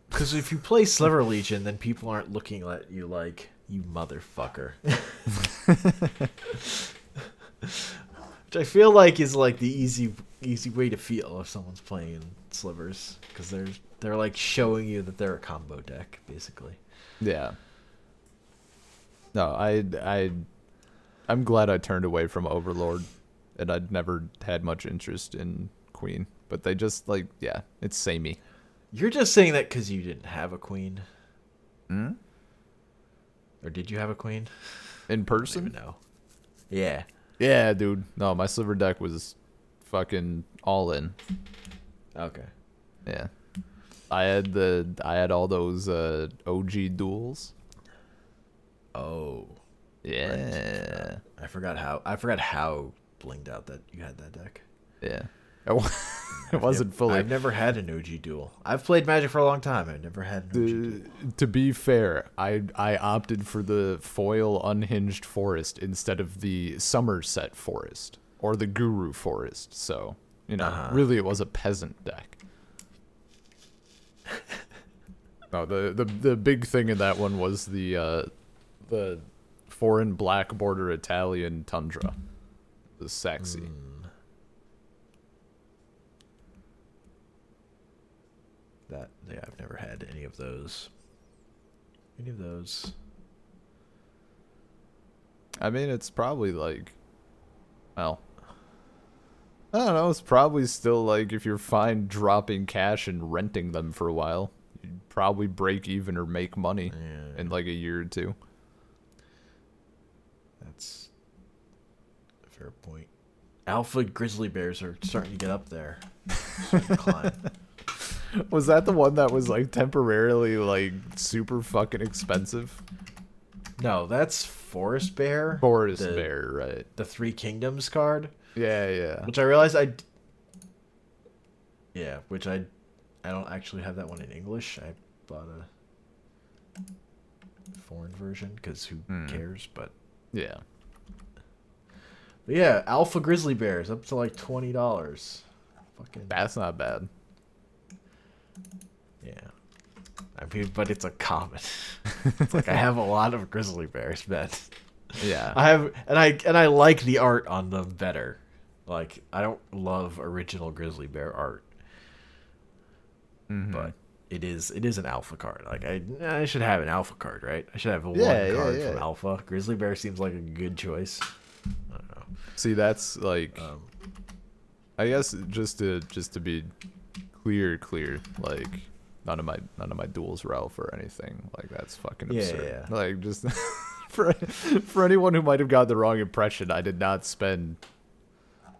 Because if you play Sliver Legion, then people aren't looking at you like, you motherfucker. Which I feel like is like the easy easy way to feel if someone's playing slivers. Because they're, they're like showing you that they're a combo deck, basically. Yeah. No, I I I'm glad I turned away from Overlord and I'd never had much interest in Queen, but they just like yeah, it's samey. You're just saying that because you didn't have a queen. Mm? Or did you have a queen? In I don't even person? No. Yeah. Yeah, dude. No, my sliver deck was fucking all in. Okay. Yeah. I had the I had all those uh OG duals. Oh. Yeah. I forgot how I forgot how blinged out that you had that deck. Yeah. It wasn't fully I've never had an OG dual. I've played Magic for a long time. I've never had an OG dual. The, to be fair, I I opted for the foil unhinged forest instead of the Somerset forest or the Guru forest. So you know, Uh-huh. really, it was a peasant deck. no, the, the the big thing in that one was the uh, the foreign black border Italian tundra. The sexy. That yeah, I've never had any of those. Any of those. I mean, it's probably like, well, I don't know. It's probably still like if you're fine dropping cash and renting them for a while, you'd probably break even or make money Yeah. in like a year or two. That's a fair point. Alpha grizzly bears are starting to get up there. Was that the one that was like temporarily like super fucking expensive? No, that's forest bear. Forest the, Bear, right? The three kingdoms card, Yeah, yeah. which I realized I. Yeah, which I, I don't actually have that one in English. I bought a foreign version because who Hmm. cares? But Yeah. But yeah, alpha grizzly bears up to like twenty dollars. Fucking That's not bad. yeah. I mean, but it's a common. it's like I have a lot of grizzly bears, man. Yeah. I have, and I and I like the art on them better. Like I don't love original grizzly bear art, Mhm. but it is it is an alpha card. Like I I should have an alpha card, right? I should have one Yeah, yeah, card yeah. from alpha. Grizzly bear seems like a good choice. I don't know. See, that's like Um, I guess just to just to be clear, clear, like none of my none of my duals Ralph or anything. Like that's fucking Yeah, absurd. yeah. Like just for for anyone who might have got the wrong impression, I did not spend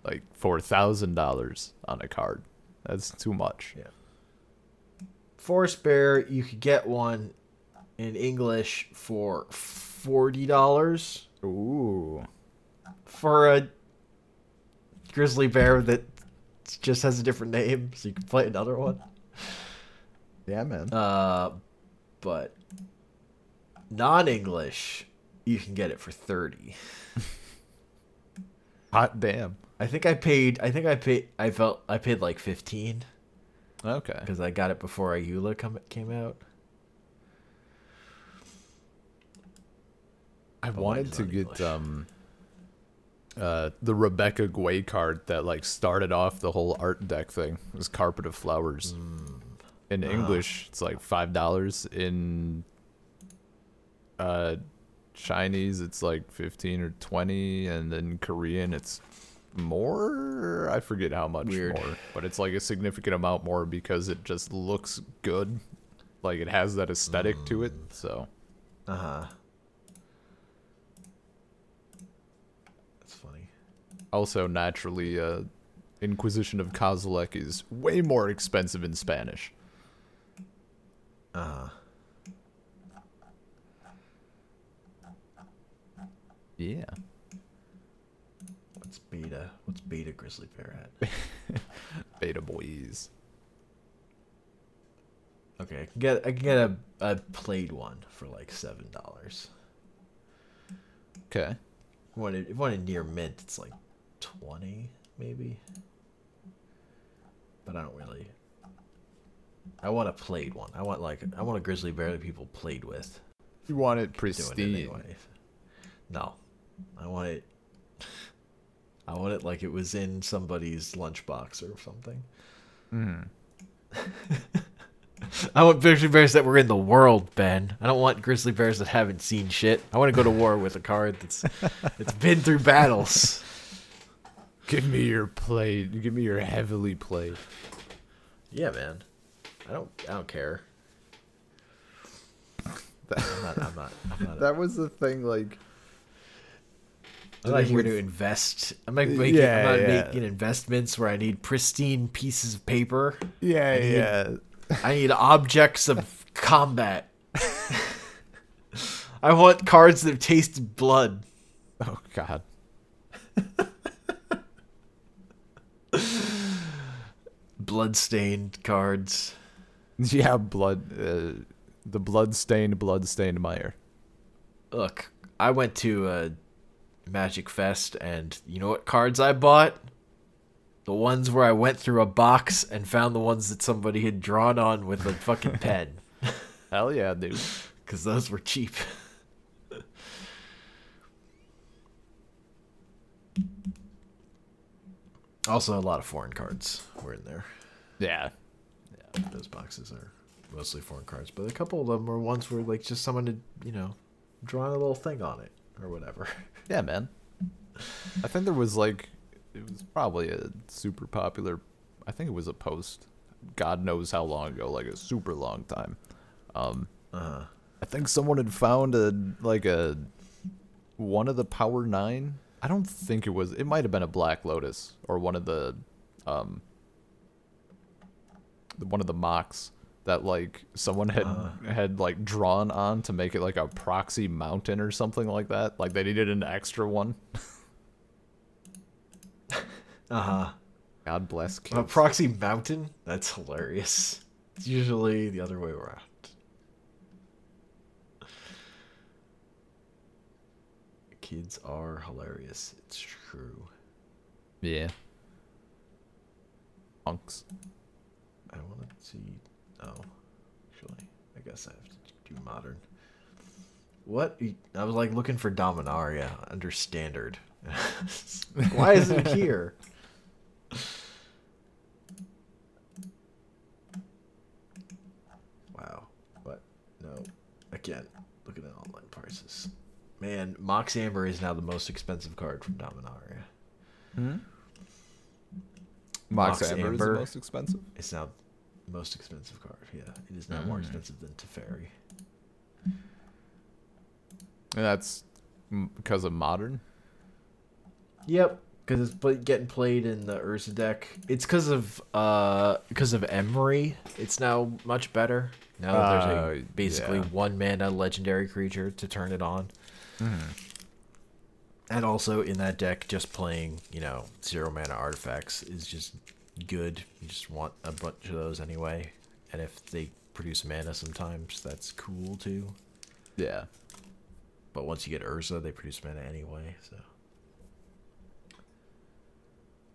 like four thousand dollars on a card. That's too much. Yeah. Forest Bear, you could get one in English for forty dollars Ooh. for a grizzly bear that just has a different name, so you can play another one. Yeah, man. Uh, but non-English, you can get it for thirty. Hot damn. I think I paid. I think I paid. I felt I paid like fifteen Okay. because I got it before Ayula come came out. I wanted to not get English. um uh the Rebecca Guay card that like started off the whole art deck thing. It was Carpet of Flowers. In Ah. English, it's like five dollars. In uh Chinese, it's like fifteen or twenty, and in Korean, it's more. I forget how much Weird. more, but it's like a significant amount more because it just looks good. Like it has that aesthetic to it. Mm. So Uh huh. That's funny. Also, naturally, uh, Inquisition of Kozilek is way more expensive in Spanish. Uh huh. Yeah. What's beta? What's beta grizzly bear at? Beta boys. Okay, I can get I can get a, a played one for like seven dollars. Okay. One in- one in near mint, it's like twenty maybe. But I don't really. I want a played one. I want like I want a grizzly bear that people played with. You want it Doing pristine. it anyway. No, I want it. I want it like it was in somebody's lunchbox or something. Mm. I want grizzly bears that were in the world, Ben. I don't want grizzly bears that haven't seen shit. I want to go to war with a card that's that's been through battles. Give me your played. Give me your heavily played. Yeah, man. I don't I don't care. I'm not I'm not I'm not, That was the thing, like. I'm not here to invest. I'm not making Yeah, I'm not yeah. making investments where I need pristine pieces of paper. Yeah, need- yeah. I need objects of combat. I want cards that have tasted blood. Oh God. Blood-stained cards. Yeah, blood. Uh, the bloodstained, bloodstained blood-stained Look, I went to a Magic Fest, and you know what cards I bought? The ones where I went through a box and found the ones that somebody had drawn on with a fucking pen. Hell yeah, dude. Because those were cheap. also, a lot of foreign cards were in there. Yeah. yeah. Those boxes are mostly foreign cards, but a couple of them were ones where, like, just someone had, you know, drawn a little thing on it or whatever. Yeah, man. I think there was like, it was probably a super popular. I think it was a post. God knows how long ago, like a super long time. Um, uh-huh. I think someone had found a like a one of the Power Nine. I don't think it was. It might have been a Black Lotus or one of the, um, the- one of the Mox that like someone had had like drawn on to make it like a proxy mountain or something like that. Like they needed an extra one. uh huh. God bless kids. A proxy mountain? That's hilarious. It's usually the other way around. Kids are hilarious. It's true. yeah. Punks. I want to see. Oh, actually, I guess I have to do modern. What? I was like looking for Dominaria under standard. Why isn't it here? Wow. What? No. Again, looking at online prices. Man, Mox Amber is now the most expensive card from Dominaria. Hmm? Mox, Mox Amber, is the most expensive. It's now the most expensive card. Yeah, it is now more Mm. expensive than Teferi. And that's because of modern. Yep, because it's getting played in the Urza deck. It's because of uh because of Emry. It's now much better. Now that there's Uh, a basically yeah. one mana legendary creature to turn it on. And also in that deck, just playing you know zero mana artifacts is just good. You just want a bunch of those anyway. And if they produce mana, sometimes that's cool too. Yeah. But once you get Urza, they produce mana anyway, so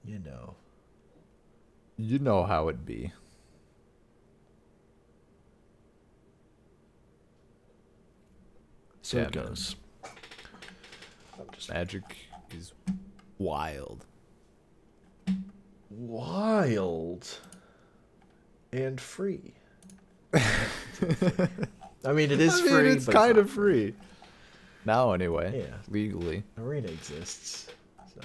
you know. You know how it be. So Yeah, it goes. Magic is wild. Wild and free. I mean, it is I mean, free. it's kind of free. Now, anyway. Yeah. Legally. Arena exists, so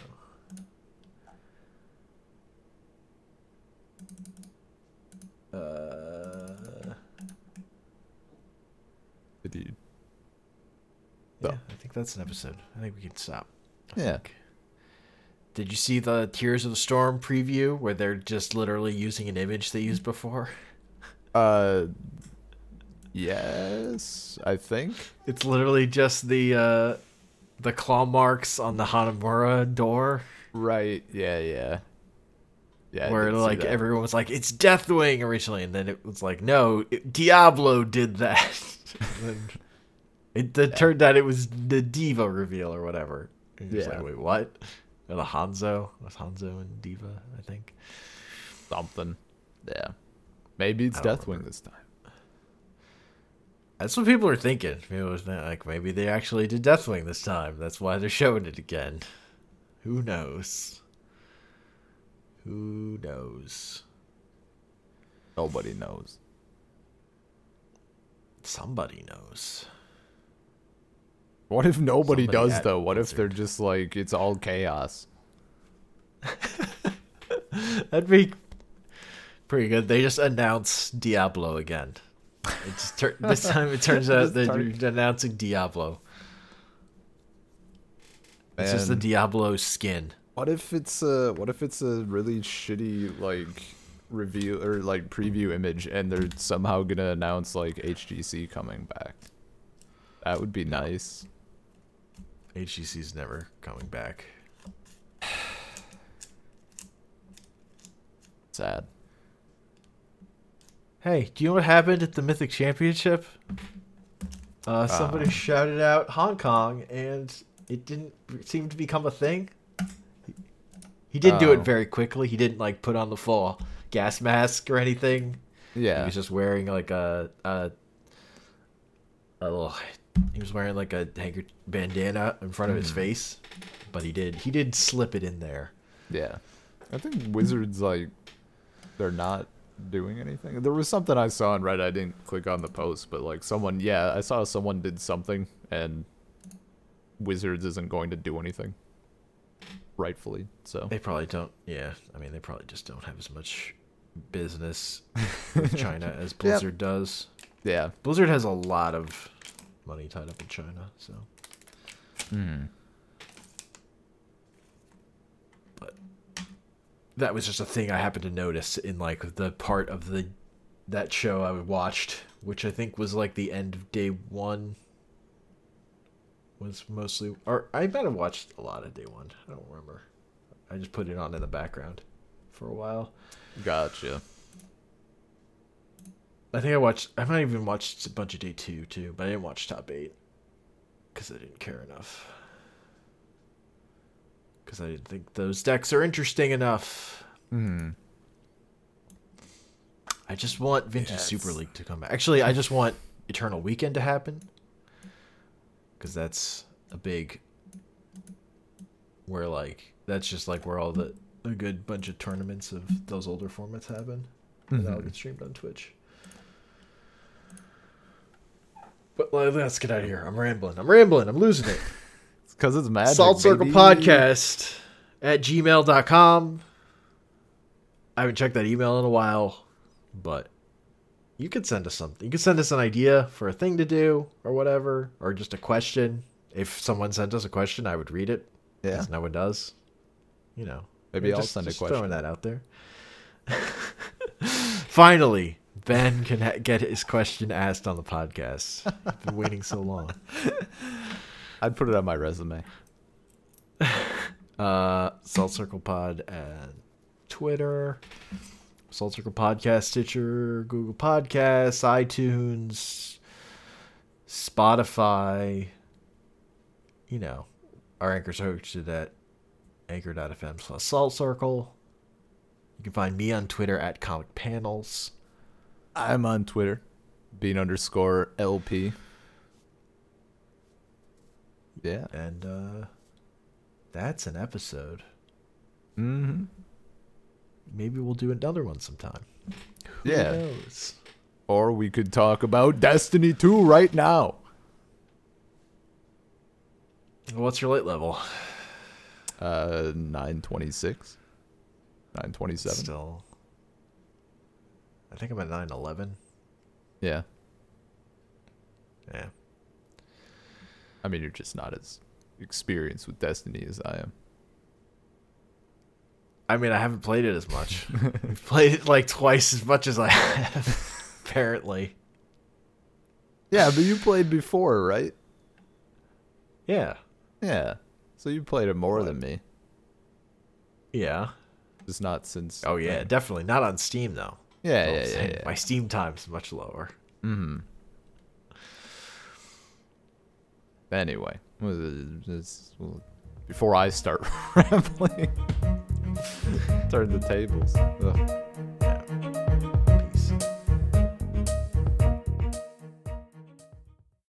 uh, Indeed. yeah. I think that's an episode. I think we can stop. I Yeah. think. Did you see the Heroes of the Storm preview where they're just literally using an image they used before? Uh, yes, I think. It's literally just the uh, the claw marks on the Hanamura door, Right. Yeah. Yeah. Yeah. Where like everyone was like, "It's Deathwing" originally, and then it was like, "No, it, Diablo did that." It, it turned out it was the D.Va reveal or whatever. And Yeah. like, wait, what? The Hanzo was Hanzo and D.Va, I think. something. Yeah. Maybe it's Deathwing this time. That's what people are thinking. People are thinking, like maybe they actually did Deathwing this time. That's why they're showing it again. Who knows? Who knows? Nobody knows. Somebody knows. What if nobody Somebody does though? What if they're just like it's all chaos? That'd be pretty good. They just announce Diablo again. It just tur- this time it turns out they're turn- announcing Diablo. It's just the Diablo skin. What if it's a what if it's a really shitty like review or like preview image and they're somehow gonna announce like HGC coming back? That would be nice. HGC's never coming back. Sad. Hey, do you know what happened at the Mythic Championship? Uh, somebody Uh. shouted out Hong Kong, and it didn't seem to become a thing. He did do Oh. it very quickly. He didn't like put on the full gas mask or anything. Yeah, he was just wearing like a a, a little. He was wearing like a hanker bandana in front of his mm-hmm. face, but he did he did slip it in there. Yeah. I think Wizards like they're not doing anything. There was something I saw on Reddit. I didn't click on the post, but like someone, yeah, I saw someone did something, and Wizards isn't going to do anything. Rightfully, so They probably don't. Yeah, I mean, they probably just don't have as much business with China as Blizzard does. yeah. Blizzard has a lot of money tied up in China, so. Hmm. But that was just a thing I happened to notice in like the part of the that show I watched, which I think was like the end of day one. Was mostly, or I might have watched a lot of day one. I don't remember. I just put it on in the background for a while. Gotcha. I think I watched. I might even watched a bunch of day two too, but I didn't watch top eight because I didn't care enough. Because I didn't think those decks are interesting enough. Hmm. I just want Vintage Yeah, Super League to come back. Actually, I just want Eternal Weekend to happen because that's a big. Where like that's just like where all the a good bunch of tournaments of those older formats happen, and that'll Mhm. get streamed on Twitch. But let's get out of here. I'm rambling. I'm rambling. I'm losing it. It's because it's magic. Salt Circle baby. Podcast at gmail.com. I haven't checked that email in a while, but you could send us something. You could send us an idea for a thing to do or whatever, or just a question. If someone sent us a question, I would read it. Yeah. No one does. You know. Maybe I'll just- send a question. Throwing that out there. Finally, Ben can ha- get his question asked on the podcast. I've been waiting so long. I'd put it on my resume. uh Salt Circle Pod and Twitter, Salt Circle Podcast, Stitcher, Google Podcasts, iTunes, Spotify. You know, our anchors are hosted at anchor.fm slash Salt Circle. You can find me on Twitter at Comic Panels. I'm on Twitter, bean underscore LP. Yeah. And uh that's an episode. Mm-hmm. Maybe we'll do another one sometime. Who Yeah. knows? Or we could talk about Destiny 2 right now. What's your light level? Uh, 926. 927. Still. I think I'm at 911. Yeah. Yeah. I mean, you're just not as experienced with Destiny as I am. I mean, I haven't played it as much. I've played it like twice as much as I have, apparently. Yeah, but you played before, right? Yeah. Yeah. So you played it more than me. Yeah. Just not since. Oh yeah, then. definitely not on Steam though. Yeah, yeah, yeah, yeah. My Steam time's much lower. Hmm. Anyway, was it- this- well, before I start rambling, turn the tables. Ugh.